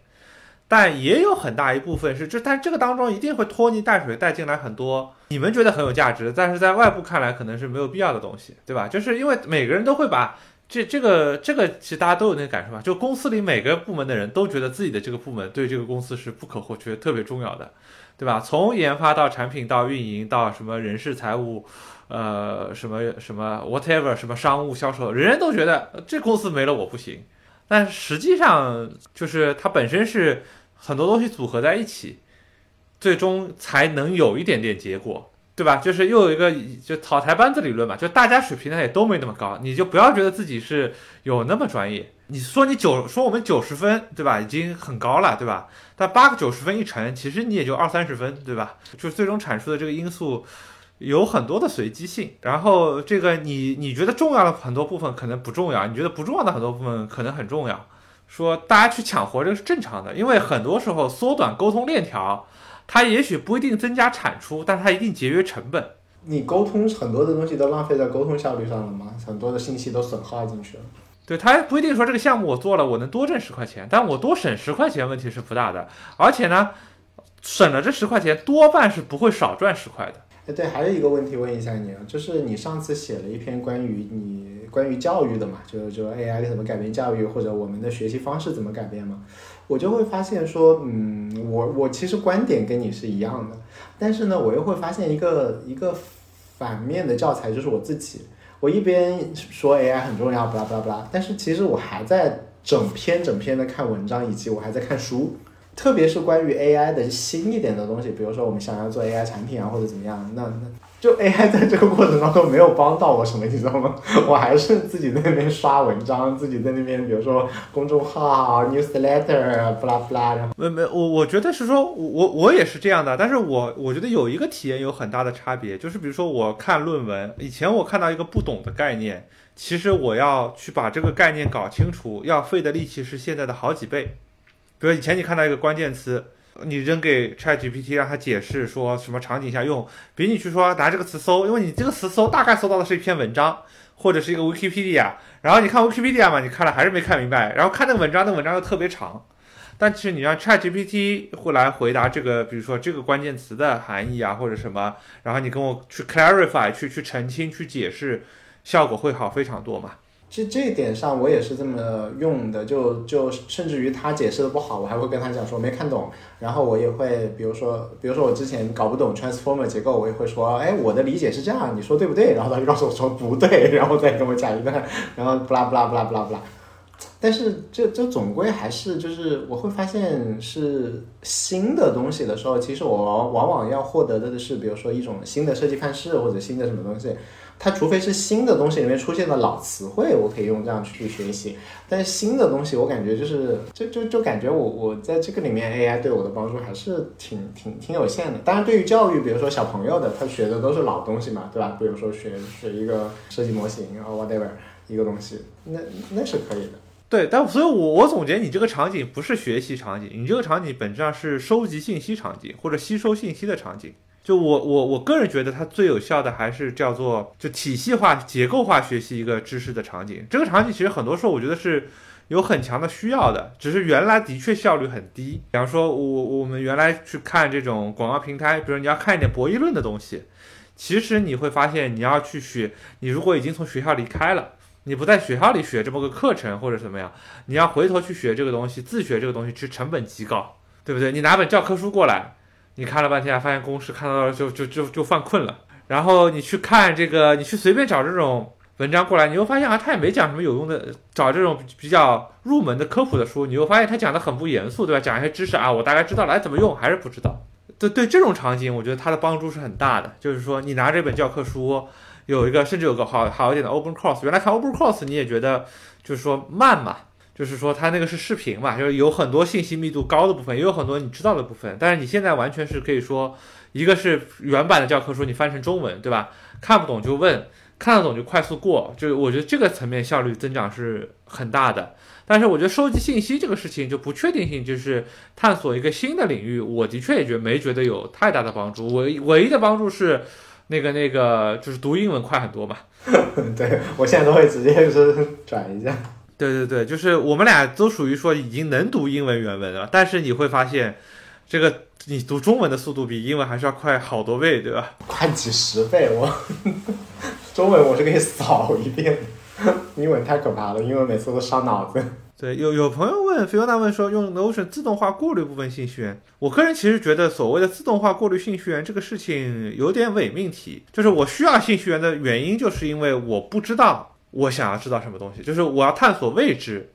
但也有很大一部分是这，但这个当中一定会拖泥带水带进来很多你们觉得很有价值，但是在外部看来可能是没有必要的东西，对吧？就是因为每个人都会把这这个这个，其实大家都有那个感受吧，就公司里每个部门的人都觉得自己的这个部门对这个公司是不可或缺、特别重要的。对吧？从研发到产品到运营到什么人事财务，呃，什么什么 whatever，什么商务销售，人人都觉得这公司没了我不行。但实际上就是它本身是很多东西组合在一起，最终才能有一点点结果。对吧？就是又有一个就草台班子理论嘛，就大家水平呢也都没那么高，你就不要觉得自己是有那么专业。你说你九说我们九十分，对吧？已经很高了，对吧？但八个九十分一乘，其实你也就二三十分，对吧？就是最终产出的这个因素有很多的随机性。然后这个你你觉得重要的很多部分可能不重要，你觉得不重要的很多部分可能很重要。说大家去抢活这个是正常的，因为很多时候缩短沟通链条。它也许不一定增加产出，但它一定节约成本。你沟通很多的东西都浪费在沟通效率上了吗？很多的信息都损耗进去了。对，它不一定说这个项目我做了，我能多挣十块钱，但我多省十块钱问题是不大的。而且呢，省了这十块钱，多半是不会少赚十块的。哎，对，还有一个问题问一下你啊，就是你上次写了一篇关于你关于教育的嘛，就就 AI 怎么改变教育，或者我们的学习方式怎么改变嘛？我就会发现说，嗯，我我其实观点跟你是一样的，但是呢，我又会发现一个一个反面的教材，就是我自己。我一边说 AI 很重要，巴拉巴拉巴拉，但是其实我还在整篇整篇的看文章，以及我还在看书，特别是关于 AI 的新一点的东西，比如说我们想要做 AI 产品啊，或者怎么样，那那。就 AI 在这个过程当中没有帮到我什么，你知道吗？我还是自己在那边刷文章，自己在那边，比如说公众号、newsletter，不拉不拉。然后没没，我我觉得是说，我我也是这样的，但是我我觉得有一个体验有很大的差别，就是比如说我看论文，以前我看到一个不懂的概念，其实我要去把这个概念搞清楚，要费的力气是现在的好几倍。比如以前你看到一个关键词。你扔给 ChatGPT 让它解释说什么场景下用，比你去说拿这个词搜，因为你这个词搜大概搜到的是一篇文章或者是一个 Wikipedia，然后你看 Wikipedia 嘛，你看了还是没看明白，然后看那个文章，那文章又特别长，但其实你让 ChatGPT 会来回答这个，比如说这个关键词的含义啊或者什么，然后你跟我去 clarify 去去澄清去解释，效果会好非常多嘛。这这一点上我也是这么用的，就就甚至于他解释的不好，我还会跟他讲说没看懂，然后我也会比如说比如说我之前搞不懂 transformer 结构，我也会说，哎，我的理解是这样，你说对不对？然后他就告诉我说不对，然后再跟我讲一段，然后布拉布拉布拉布拉布拉。但是这这总归还是就是我会发现是新的东西的时候，其实我往往要获得的是，比如说一种新的设计范式或者新的什么东西。它除非是新的东西里面出现的老词汇，我可以用这样去学习。但新的东西，我感觉就是就就就感觉我我在这个里面 AI 对我的帮助还是挺挺挺有限的。当然，对于教育，比如说小朋友的，他学的都是老东西嘛，对吧？比如说学学一个设计模型，然后 whatever 一个东西，那那是可以的。对，但所以，我我总结你这个场景不是学习场景，你这个场景本质上是收集信息场景或者吸收信息的场景。就我我我个人觉得，它最有效的还是叫做就体系化、结构化学习一个知识的场景。这个场景其实很多时候我觉得是有很强的需要的，只是原来的确效率很低。比方说，我我们原来去看这种广告平台，比如你要看一点博弈论的东西，其实你会发现，你要去学，你如果已经从学校离开了，你不在学校里学这么个课程或者怎么样，你要回头去学这个东西，自学这个东西，其实成本极高，对不对？你拿本教科书过来。你看了半天，发现公式看到了就就就就犯困了。然后你去看这个，你去随便找这种文章过来，你又发现啊，他也没讲什么有用的。找这种比较入门的科普的书，你又发现他讲的很不严肃，对吧？讲一些知识啊，我大概知道了，哎，怎么用还是不知道。对对，这种场景，我觉得它的帮助是很大的。就是说，你拿这本教科书，有一个甚至有个好好一点的 Open Course，原来看 Open Course 你也觉得就是说慢嘛。就是说，它那个是视频嘛，就是有很多信息密度高的部分，也有很多你知道的部分。但是你现在完全是可以说，一个是原版的教科书，你翻成中文，对吧？看不懂就问，看得懂就快速过。就我觉得这个层面效率增长是很大的。但是我觉得收集信息这个事情就不确定性，就是探索一个新的领域，我的确也觉没觉得有太大的帮助。唯唯一的帮助是，那个那个就是读英文快很多嘛。对我现在都会直接就是 转一下。对对对，就是我们俩都属于说已经能读英文原文了，但是你会发现，这个你读中文的速度比英文还是要快好多倍，对吧？快几十倍，我 中文我是可以扫一遍，英文太可怕了，英文每次都伤脑子。对，有有朋友问，Fiona 问说，用 Notion 自动化过滤部分信息源，我个人其实觉得所谓的自动化过滤信息源这个事情有点伪命题，就是我需要信息源的原因，就是因为我不知道。我想要知道什么东西，就是我要探索未知。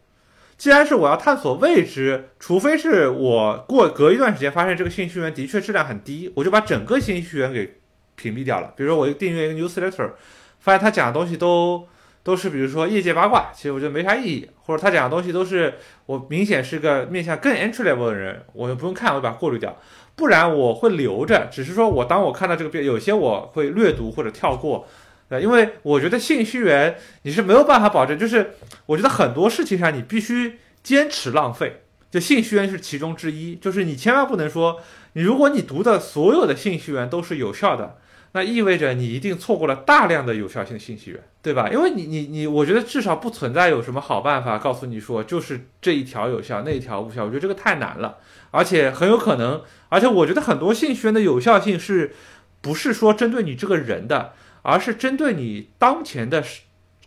既然是我要探索未知，除非是我过隔一段时间发现这个信息源的确质量很低，我就把整个信息源给屏蔽掉了。比如说我订阅一个 newsletter，发现他讲的东西都都是比如说业界八卦，其实我觉得没啥意义，或者他讲的东西都是我明显是个面向更 entry level 的人，我就不用看，我把它过滤掉。不然我会留着，只是说我当我看到这个标，有些我会略读或者跳过，呃，因为我觉得信息源你是没有办法保证，就是我觉得很多事情上你必须坚持浪费，就信息源是其中之一，就是你千万不能说，你如果你读的所有的信息源都是有效的，那意味着你一定错过了大量的有效性信息源，对吧？因为你你你，我觉得至少不存在有什么好办法告诉你说就是这一条有效，那一条无效，我觉得这个太难了，而且很有可能。而且我觉得很多信息源的有效性是，不是说针对你这个人的，而是针对你当前的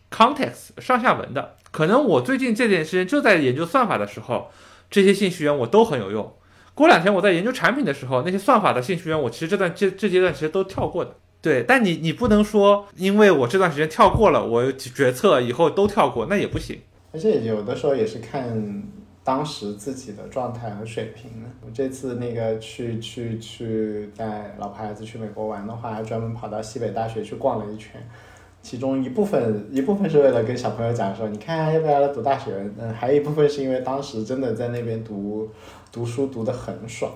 context 上下文的。可能我最近这段时间就在研究算法的时候，这些信息源我都很有用。过两天我在研究产品的时候，那些算法的信息源我其实这段这这阶段其实都跳过的。对，但你你不能说因为我这段时间跳过了，我决策以后都跳过，那也不行。而且有的时候也是看。当时自己的状态和水平呢？我这次那个去去去带老婆孩子去美国玩的话，还专门跑到西北大学去逛了一圈，其中一部分一部分是为了跟小朋友讲说，你看要不要来读大学？嗯，还有一部分是因为当时真的在那边读读书读得很爽。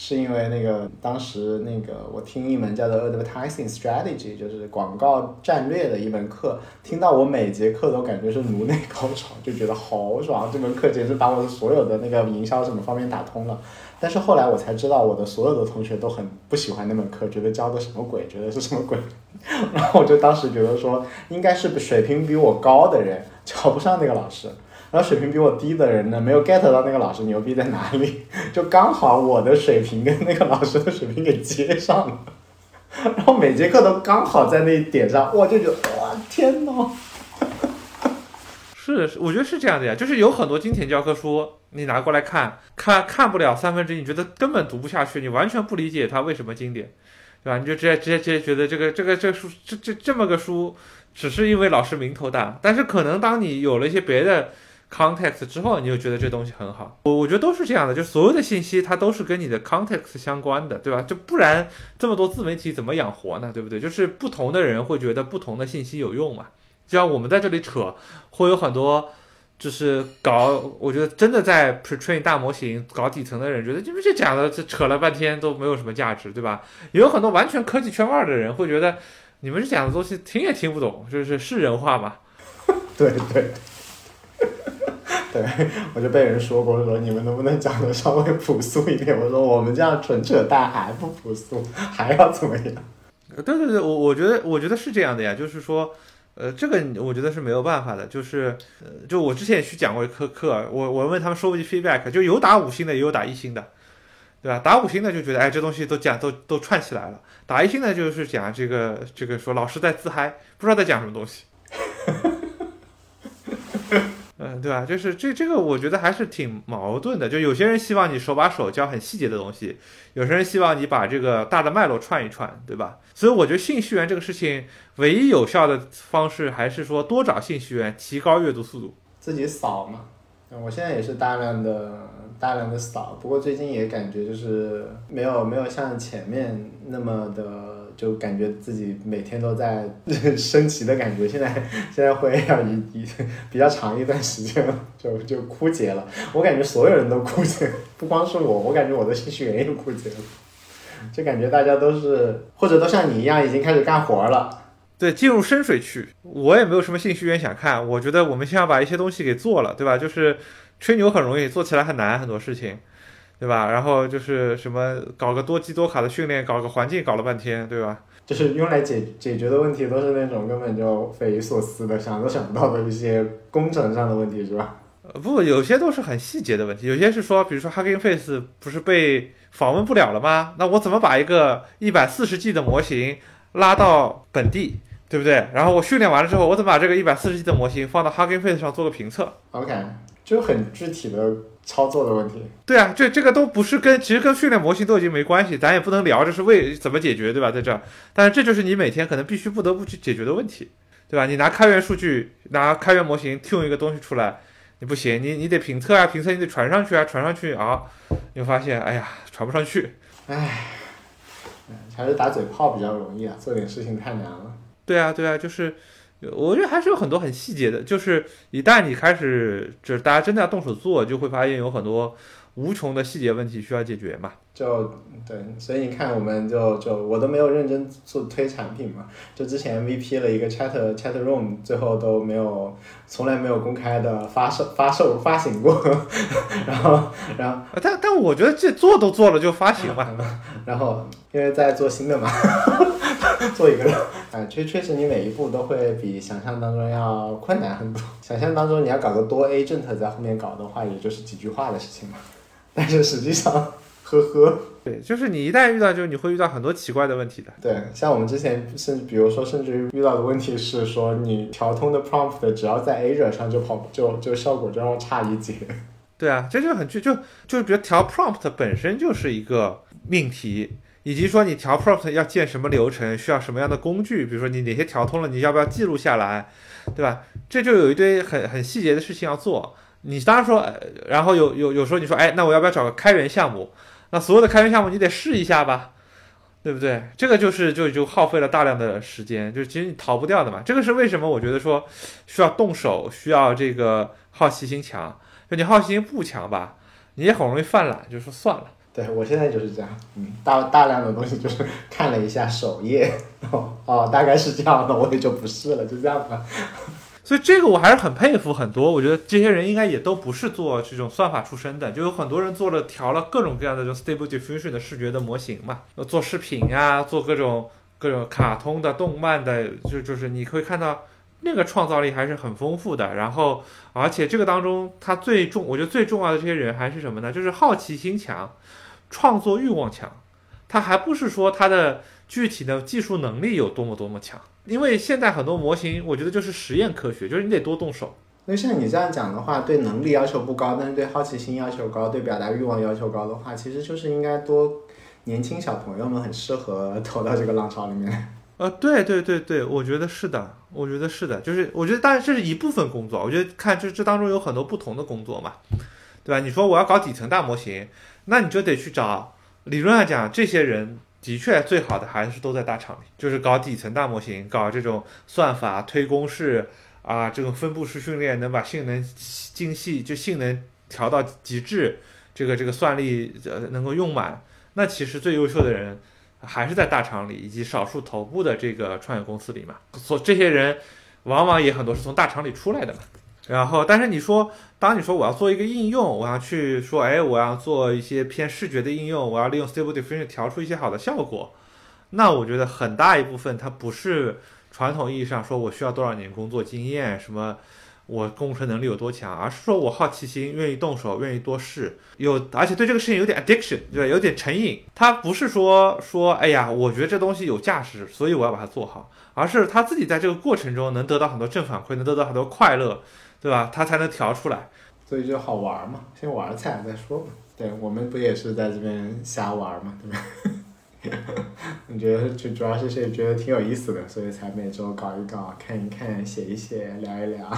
是因为那个当时那个我听一门叫做 Advertising Strategy，就是广告战略的一门课，听到我每节课都感觉是颅内高潮，就觉得好爽。这门课简直把我的所有的那个营销什么方面打通了。但是后来我才知道，我的所有的同学都很不喜欢那门课，觉得教的什么鬼，觉得是什么鬼。然后我就当时觉得说，应该是水平比我高的人瞧不上那个老师。然后水平比我低的人呢，没有 get 到那个老师牛逼在哪里，就刚好我的水平跟那个老师的水平给接上了，然后每节课都刚好在那一点上，我就觉得哇天呐！是，我觉得是这样的呀，就是有很多经典教科书，你拿过来看，看看不了三分之一，你觉得根本读不下去，你完全不理解它为什么经典，对吧？你就直接直接直接觉得这个这个这书这这这么个书，只是因为老师名头大，但是可能当你有了一些别的。Context 之后，你就觉得这东西很好。我我觉得都是这样的，就所有的信息它都是跟你的 context 相关的，对吧？就不然这么多自媒体怎么养活呢？对不对？就是不同的人会觉得不同的信息有用嘛。就像我们在这里扯，会有很多就是搞，我觉得真的在 pretrain 大模型搞底层的人觉得，就是这讲的这扯了半天都没有什么价值，对吧？也有很多完全科技圈外的人会觉得，你们这讲的东西听也听不懂，就是是人话嘛。对 对。对，我就被人说过说你们能不能讲的稍微朴素一点？我说我们这样纯扯淡还不朴素，还要怎么样？对对对，我我觉得我觉得是这样的呀，就是说，呃，这个我觉得是没有办法的，就是呃，就我之前也去讲过一课课，我我问他们收集 feedback，就有打五星的，也有打一星的，对吧？打五星的就觉得哎，这东西都讲都都串起来了；打一星的就是讲这个这个说老师在自嗨，不知道在讲什么东西。嗯，对吧？就是这这个，我觉得还是挺矛盾的。就有些人希望你手把手教很细节的东西，有些人希望你把这个大的脉络串一串，对吧？所以我觉得信息源这个事情，唯一有效的方式还是说多找信息源，提高阅读速度。自己扫嘛，我现在也是大量的大量的扫，不过最近也感觉就是没有没有像前面那么的。就感觉自己每天都在 升级的感觉，现在 现在会要一一比较长一段时间了就就枯竭了。我感觉所有人都枯竭，不光是我，我感觉我的信息源也枯竭了。就感觉大家都是或者都像你一样已经开始干活了。对，进入深水区，我也没有什么信息源想看。我觉得我们先要把一些东西给做了，对吧？就是吹牛很容易，做起来很难，很多事情。对吧？然后就是什么搞个多机多卡的训练，搞个环境，搞了半天，对吧？就是用来解解决的问题都是那种根本就匪夷所思的，想都想不到的一些工程上的问题，是吧？呃，不，有些都是很细节的问题。有些是说，比如说 Hugging Face 不是被访问不了了吗？那我怎么把一个一百四十 G 的模型拉到本地，对不对？然后我训练完了之后，我怎么把这个一百四十 G 的模型放到 Hugging Face 上做个评测？OK，就很具体的。操作的问题，对啊，这这个都不是跟其实跟训练模型都已经没关系，咱也不能聊这是为怎么解决，对吧？在这儿，但是这就是你每天可能必须不得不去解决的问题，对吧？你拿开源数据，拿开源模型 tune 一个东西出来，你不行，你你得评测啊，评测你得传上去啊，传上去啊，你会发现，哎呀，传不上去。唉还是打嘴炮比较容易啊，做点事情太难了。对啊，对啊，就是我觉得还是有很多很细节的，就是一旦你开始，就是大家真的要动手做，就会发现有很多无穷的细节问题需要解决嘛。就对，所以你看，我们就就我都没有认真做推产品嘛，就之前 MVP 了一个 Chat Chat Room，最后都没有，从来没有公开的发售发售发行过，然后然后但但我觉得这做都做了就发行吧，然后因为在做新的嘛，做一个，哎，确确实你每一步都会比想象当中要困难很多，想象当中你要搞个多 agent 在后面搞的话，也就是几句话的事情嘛，但是实际上。呵呵，对，就是你一旦遇到，就是你会遇到很多奇怪的问题的。对，像我们之前甚至比如说，甚至于遇到的问题是说，你调通的 prompt 只要在 Azure 上就跑，就就效果就要差一截。对啊，这就很就就就比如调 prompt 本身就是一个命题，以及说你调 prompt 要建什么流程，需要什么样的工具，比如说你哪些调通了，你要不要记录下来，对吧？这就有一堆很很细节的事情要做。你当然说，然后有有有时候你说，哎，那我要不要找个开源项目？那所有的开源项目你得试一下吧，对不对？这个就是就就耗费了大量的时间，就其实你逃不掉的嘛。这个是为什么？我觉得说需要动手，需要这个好奇心强。就你好奇心不强吧，你也很容易犯懒，就说算了。对我现在就是这样，嗯，大大量的东西就是看了一下首页，哦哦，大概是这样的，我也就不试了，就这样吧。所以这个我还是很佩服很多，我觉得这些人应该也都不是做这种算法出身的，就有很多人做了调了各种各样的这种 Stable Diffusion 的视觉的模型嘛，做视频呀，做各种各种卡通的、动漫的，就就是你可以看到那个创造力还是很丰富的。然后，而且这个当中他最重，我觉得最重要的这些人还是什么呢？就是好奇心强，创作欲望强，他还不是说他的具体的技术能力有多么多么强。因为现在很多模型，我觉得就是实验科学，就是你得多动手。那像你这样讲的话，对能力要求不高，但是对好奇心要求高，对表达欲望要求高的话，其实就是应该多年轻小朋友们很适合投到这个浪潮里面。呃，对对对对，我觉得是的，我觉得是的，就是我觉得当然这是一部分工作，我觉得看这这当中有很多不同的工作嘛，对吧？你说我要搞底层大模型，那你就得去找，理论上讲，这些人。的确，最好的还是都在大厂里，就是搞底层大模型，搞这种算法推公式啊，这种分布式训练能把性能精细，就性能调到极致，这个这个算力呃能够用满。那其实最优秀的人还是在大厂里，以及少数头部的这个创业公司里嘛。所这些人往往也很多是从大厂里出来的嘛。然后，但是你说，当你说我要做一个应用，我要去说，哎，我要做一些偏视觉的应用，我要利用 Stable Diffusion 调出一些好的效果，那我觉得很大一部分它不是传统意义上说我需要多少年工作经验，什么我工程能力有多强，而是说我好奇心，愿意动手，愿意多试，有而且对这个事情有点 addiction，对吧？有点成瘾。他不是说说，哎呀，我觉得这东西有价值，所以我要把它做好，而是他自己在这个过程中能得到很多正反馈，能得到很多快乐。对吧？他才能调出来，所以就好玩嘛，先玩菜再说嘛。对我们不也是在这边瞎玩嘛，对吧？你觉得主主要是谁觉得挺有意思的，所以才每周搞一搞，看一看，写一写，聊一聊。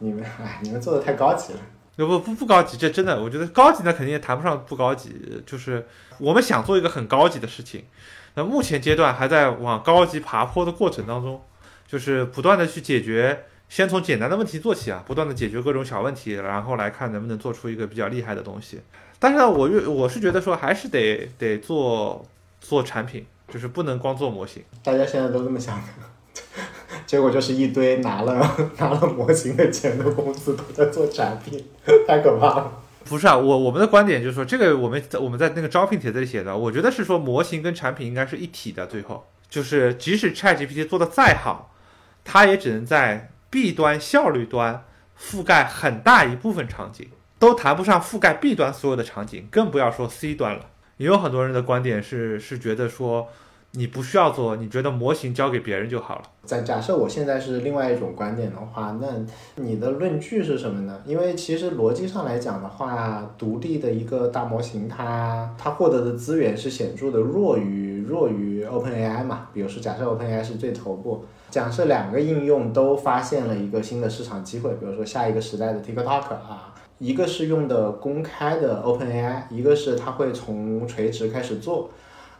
你们 哎，你们做的太高级了。不不不不高级，这真的，我觉得高级那肯定也谈不上不高级，就是我们想做一个很高级的事情，那目前阶段还在往高级爬坡的过程当中，就是不断的去解决。先从简单的问题做起啊，不断的解决各种小问题，然后来看能不能做出一个比较厉害的东西。但是呢，我我是觉得说还是得得做做产品，就是不能光做模型。大家现在都这么想的，结果就是一堆拿了 拿了模型的钱的公司都在做产品，太可怕了。不是啊，我我们的观点就是说，这个我们在我们在那个招聘帖子里写的，我觉得是说模型跟产品应该是一体的。最后就是即使 ChatGPT 做的再好，它也只能在 B 端效率端覆盖很大一部分场景，都谈不上覆盖 B 端所有的场景，更不要说 C 端了。也有很多人的观点是是觉得说，你不需要做，你觉得模型交给别人就好了。在假设我现在是另外一种观点的话，那你的论据是什么呢？因为其实逻辑上来讲的话，独立的一个大模型，它它获得的资源是显著的弱于弱于 OpenAI 嘛。比如说，假设 OpenAI 是最头部。假设两个应用都发现了一个新的市场机会，比如说下一个时代的 TikTok 啊，一个是用的公开的 OpenAI，一个是它会从垂直开始做。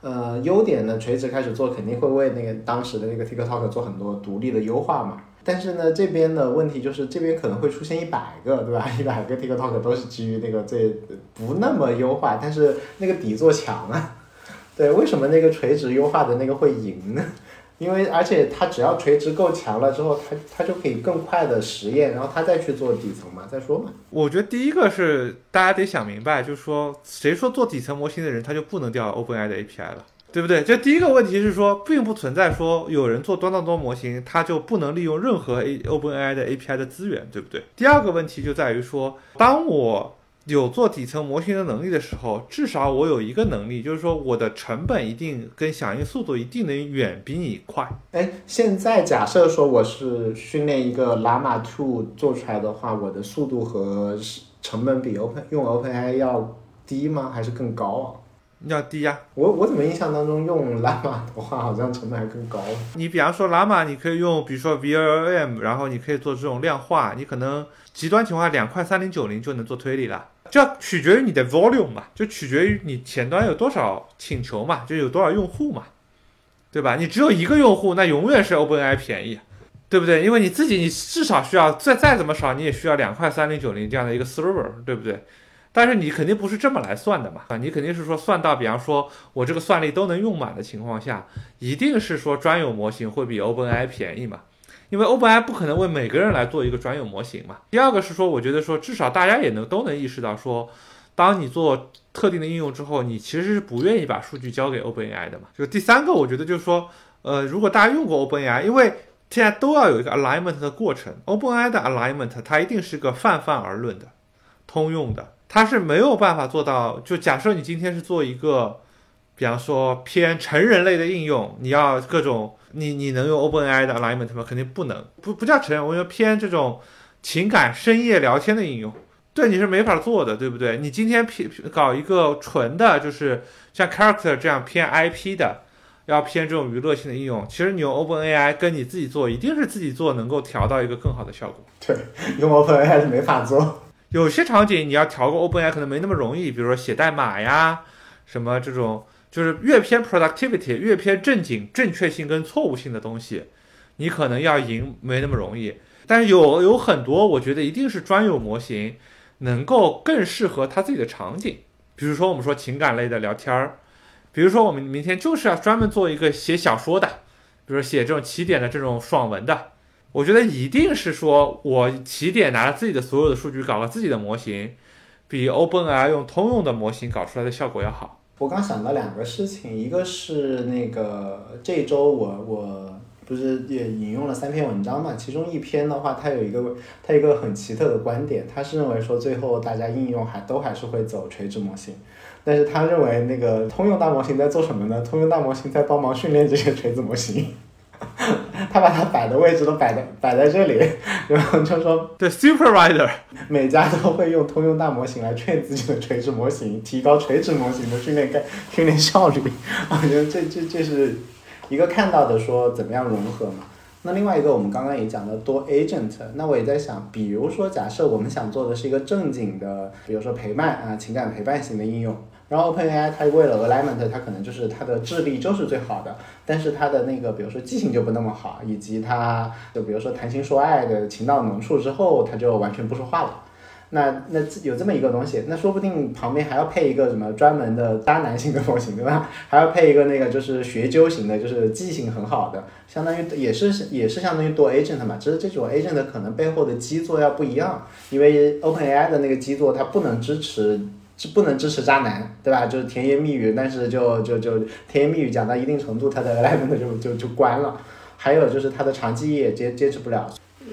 呃，优点呢，垂直开始做肯定会为那个当时的那个 TikTok 做很多独立的优化嘛。但是呢，这边的问题就是这边可能会出现一百个，对吧？一百个 TikTok 都是基于那个最不那么优化，但是那个底座强啊。对，为什么那个垂直优化的那个会赢呢？因为而且它只要垂直够强了之后，它它就可以更快的实验，然后它再去做底层嘛，再说嘛。我觉得第一个是大家得想明白，就是说谁说做底层模型的人他就不能调 OpenAI 的 API 了，对不对？这第一个问题是说，并不存在说有人做端到端模型，他就不能利用任何 A OpenAI 的 API 的资源，对不对？第二个问题就在于说，当我有做底层模型的能力的时候，至少我有一个能力，就是说我的成本一定跟响应速度一定能远比你快。哎，现在假设说我是训练一个 Llama 2做出来的话，我的速度和成本比 Open 用 OpenAI 要低吗？还是更高啊？要低呀。我我怎么印象当中用 Llama 的话，好像成本还更高。你比方说 Llama，你可以用比如说 VLM，然后你可以做这种量化，你可能极端情况下两块三零九零就能做推理了。这取决于你的 volume 嘛，就取决于你前端有多少请求嘛，就有多少用户嘛，对吧？你只有一个用户，那永远是 OpenAI 便宜，对不对？因为你自己你至少需要再再怎么少，你也需要两块三零九零这样的一个 server，对不对？但是你肯定不是这么来算的嘛，啊，你肯定是说算到，比方说我这个算力都能用满的情况下，一定是说专有模型会比 OpenAI 便宜嘛。因为 OpenAI 不可能为每个人来做一个专有模型嘛。第二个是说，我觉得说至少大家也能都能意识到说，当你做特定的应用之后，你其实是不愿意把数据交给 OpenAI 的嘛。就第三个，我觉得就是说，呃，如果大家用过 OpenAI，因为现在都要有一个 alignment 的过程，OpenAI 的 alignment 它一定是个泛泛而论的、通用的，它是没有办法做到。就假设你今天是做一个，比方说偏成人类的应用，你要各种。你你能用 OpenAI 的 alignment 吗？肯定不能，不不叫成人，我说偏这种情感深夜聊天的应用，对你是没法做的，对不对？你今天偏搞一个纯的，就是像 character 这样偏 IP 的，要偏这种娱乐性的应用，其实你用 OpenAI 跟你自己做，一定是自己做能够调到一个更好的效果。对，用 OpenAI 是没法做。有些场景你要调个 OpenAI 可能没那么容易，比如说写代码呀，什么这种。就是越偏 productivity，越偏正经、正确性跟错误性的东西，你可能要赢没那么容易。但是有有很多，我觉得一定是专有模型能够更适合他自己的场景。比如说我们说情感类的聊天儿，比如说我们明天就是要专门做一个写小说的，比如写这种起点的这种爽文的，我觉得一定是说我起点拿了自己的所有的数据搞了自己的模型，比 OpenAI 用通用的模型搞出来的效果要好。我刚想到两个事情，一个是那个这周我我不是也引用了三篇文章嘛，其中一篇的话，它有一个它一个很奇特的观点，他是认为说最后大家应用还都还是会走垂直模型，但是他认为那个通用大模型在做什么呢？通用大模型在帮忙训练这些垂直模型。他把它摆的位置都摆在摆在这里，然后就说对 supervisor，每家都会用通用大模型来劝自己的垂直模型，提高垂直模型的训练概训练效率。我觉得这这这是一个看到的说怎么样融合嘛。那另外一个我们刚刚也讲的多 agent，那我也在想，比如说假设我们想做的是一个正经的，比如说陪伴啊情感陪伴型的应用。然后 OpenAI 它为了 alignment，它可能就是它的智力就是最好的，但是它的那个比如说记性就不那么好，以及它就比如说谈情说爱的情到浓处之后，它就完全不说话了。那那有这么一个东西，那说不定旁边还要配一个什么专门的渣男型的模型，对吧？还要配一个那个就是学究型的，就是记性很好的，相当于也是也是相当于多 agent 嘛，只是这种 agent 可能背后的基座要不一样，因为 OpenAI 的那个基座它不能支持。是不能支持渣男，对吧？就是甜言蜜语，但是就就就甜言蜜语讲到一定程度，它的 alignment 就就就关了。还有就是他的长记忆也接接持不了，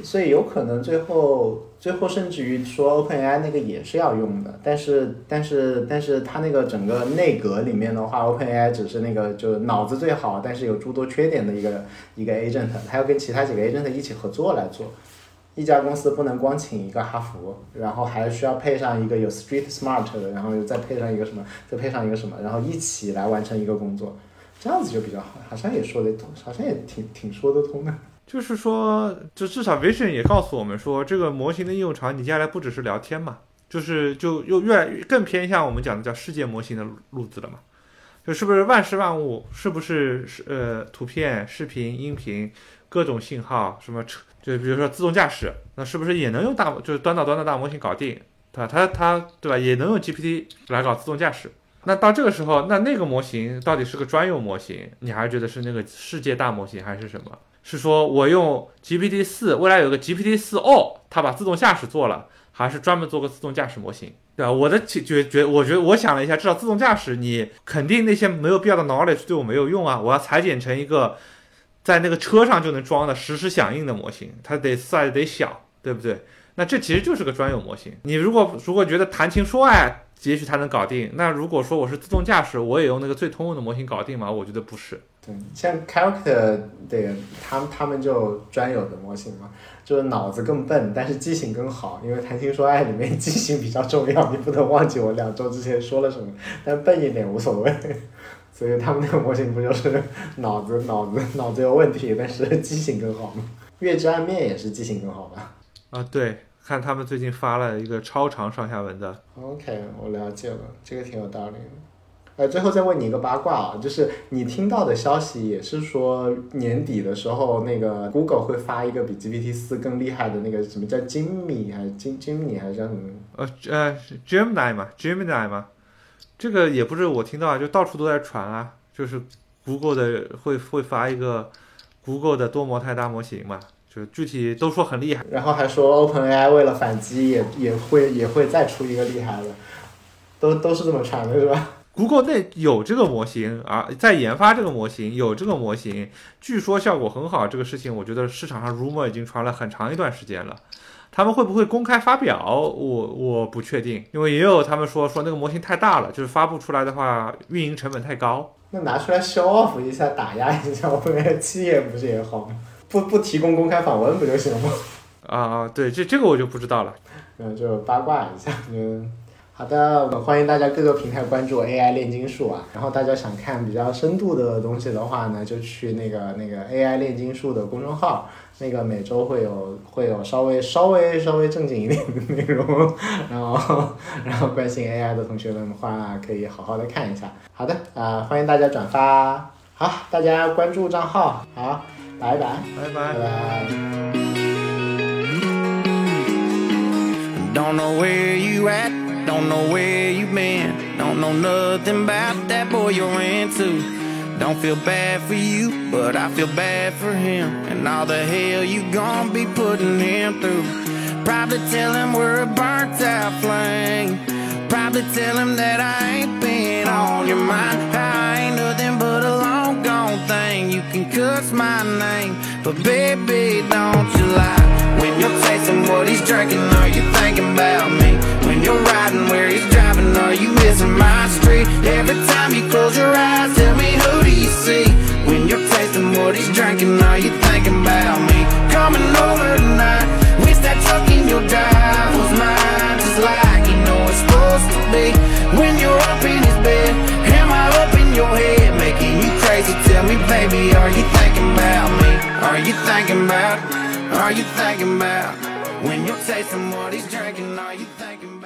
所以有可能最后最后甚至于说 OpenAI 那个也是要用的，但是但是但是它那个整个内阁里面的话，OpenAI 只是那个就脑子最好，但是有诸多缺点的一个一个 agent，它要跟其他几个 agent 一起合作来做。一家公司不能光请一个哈佛，然后还需要配上一个有 street smart 的，然后又再配上一个什么，再配上一个什么，然后一起来完成一个工作，这样子就比较好，好像也说得通，好像也挺挺说得通的。就是说，就至少 Vision 也告诉我们说，这个模型的应用场景接下来不只是聊天嘛，就是就又越来越更偏向我们讲的叫世界模型的路子了嘛。就是不是万事万物，是不是是呃图片、视频、音频各种信号，什么车，就比如说自动驾驶，那是不是也能用大就是端到端的大模型搞定，对吧？它它对吧？也能用 GPT 来搞自动驾驶。那到这个时候，那那个模型到底是个专用模型，你还觉得是那个世界大模型，还是什么？是说我用 GPT 四，未来有个 GPT 四 O，它把自动驾驶做了，还是专门做个自动驾驶模型？对吧？我的觉觉，我觉得我想了一下，至少自动驾驶你肯定那些没有必要的 knowledge 对我没有用啊！我要裁剪成一个在那个车上就能装的实时响应的模型，它得 size 得小，对不对？那这其实就是个专有模型。你如果如果觉得谈情说爱，也许它能搞定。那如果说我是自动驾驶，我也用那个最通用的模型搞定吗？我觉得不是。对，像 character 这个，他他们就专有的模型嘛。就是脑子更笨，但是记性更好，因为谈情说爱里面记性比较重要，你不能忘记我两周之前说了什么。但笨一点无所谓，所以他们那个模型不就是脑子脑子脑子有问题，但是记性更好吗？月之暗面也是记性更好吧？啊，对，看他们最近发了一个超长上下文的。OK，我了解了，这个挺有道理的。呃，最后再问你一个八卦啊，就是你听到的消息也是说年底的时候，那个 Google 会发一个比 GPT 四更厉害的那个什么叫金米还是金金米还是叫什么？呃呃，Gemini 嘛，Gemini 嘛，这个也不是我听到啊，就到处都在传啊，就是 Google 的会会发一个 Google 的多模态大模型嘛，就具体都说很厉害，然后还说 OpenAI 为了反击也也会也会再出一个厉害的，都都是这么传的是吧？Google 内有这个模型啊，在研发这个模型，有这个模型，据说效果很好。这个事情，我觉得市场上 rumor 已经传了很长一段时间了。他们会不会公开发表？我我不确定，因为也有他们说说那个模型太大了，就是发布出来的话，运营成本太高。那拿出来 show off 一下，打压一下我们企业不是也好吗？不不提供公开访问不就行了吗？啊 啊，对，这这个我就不知道了。嗯，就八卦一下，嗯。好的，欢迎大家各个平台关注 AI 炼金术啊。然后大家想看比较深度的东西的话呢，就去那个那个 AI 炼金术的公众号，那个每周会有会有稍微稍微稍微正经一点的内容。然后然后关心 AI 的同学们的话，可以好好的看一下。好的，啊，欢迎大家转发，好，大家关注账号，好，拜拜，拜拜，拜拜。Don't know where you at, don't know where you been. Don't know nothing about that boy you're into. Don't feel bad for you, but I feel bad for him. And all the hell you gon' be putting him through. Probably tell him we're a burnt out flame. Probably tell him that I ain't been on your mind. I ain't nothing but a long gone thing. You can cuss my name, but baby, don't you lie. When you're tasting what he's drinking, are you thinking about me? When you're riding where he's driving, are you missing my street? Every time you close your eyes, tell me you see? When you're tasting what he's drinking, are you thinking about me? Coming over tonight, wish that truck in your drive was mine, just like you know it's supposed to be. When you're up in his bed, am I up in your head, making you crazy? Tell me, baby, are you thinking about me? Are you thinking about? Are you thinking about when you're tasting what he's drinking? Are you thinking?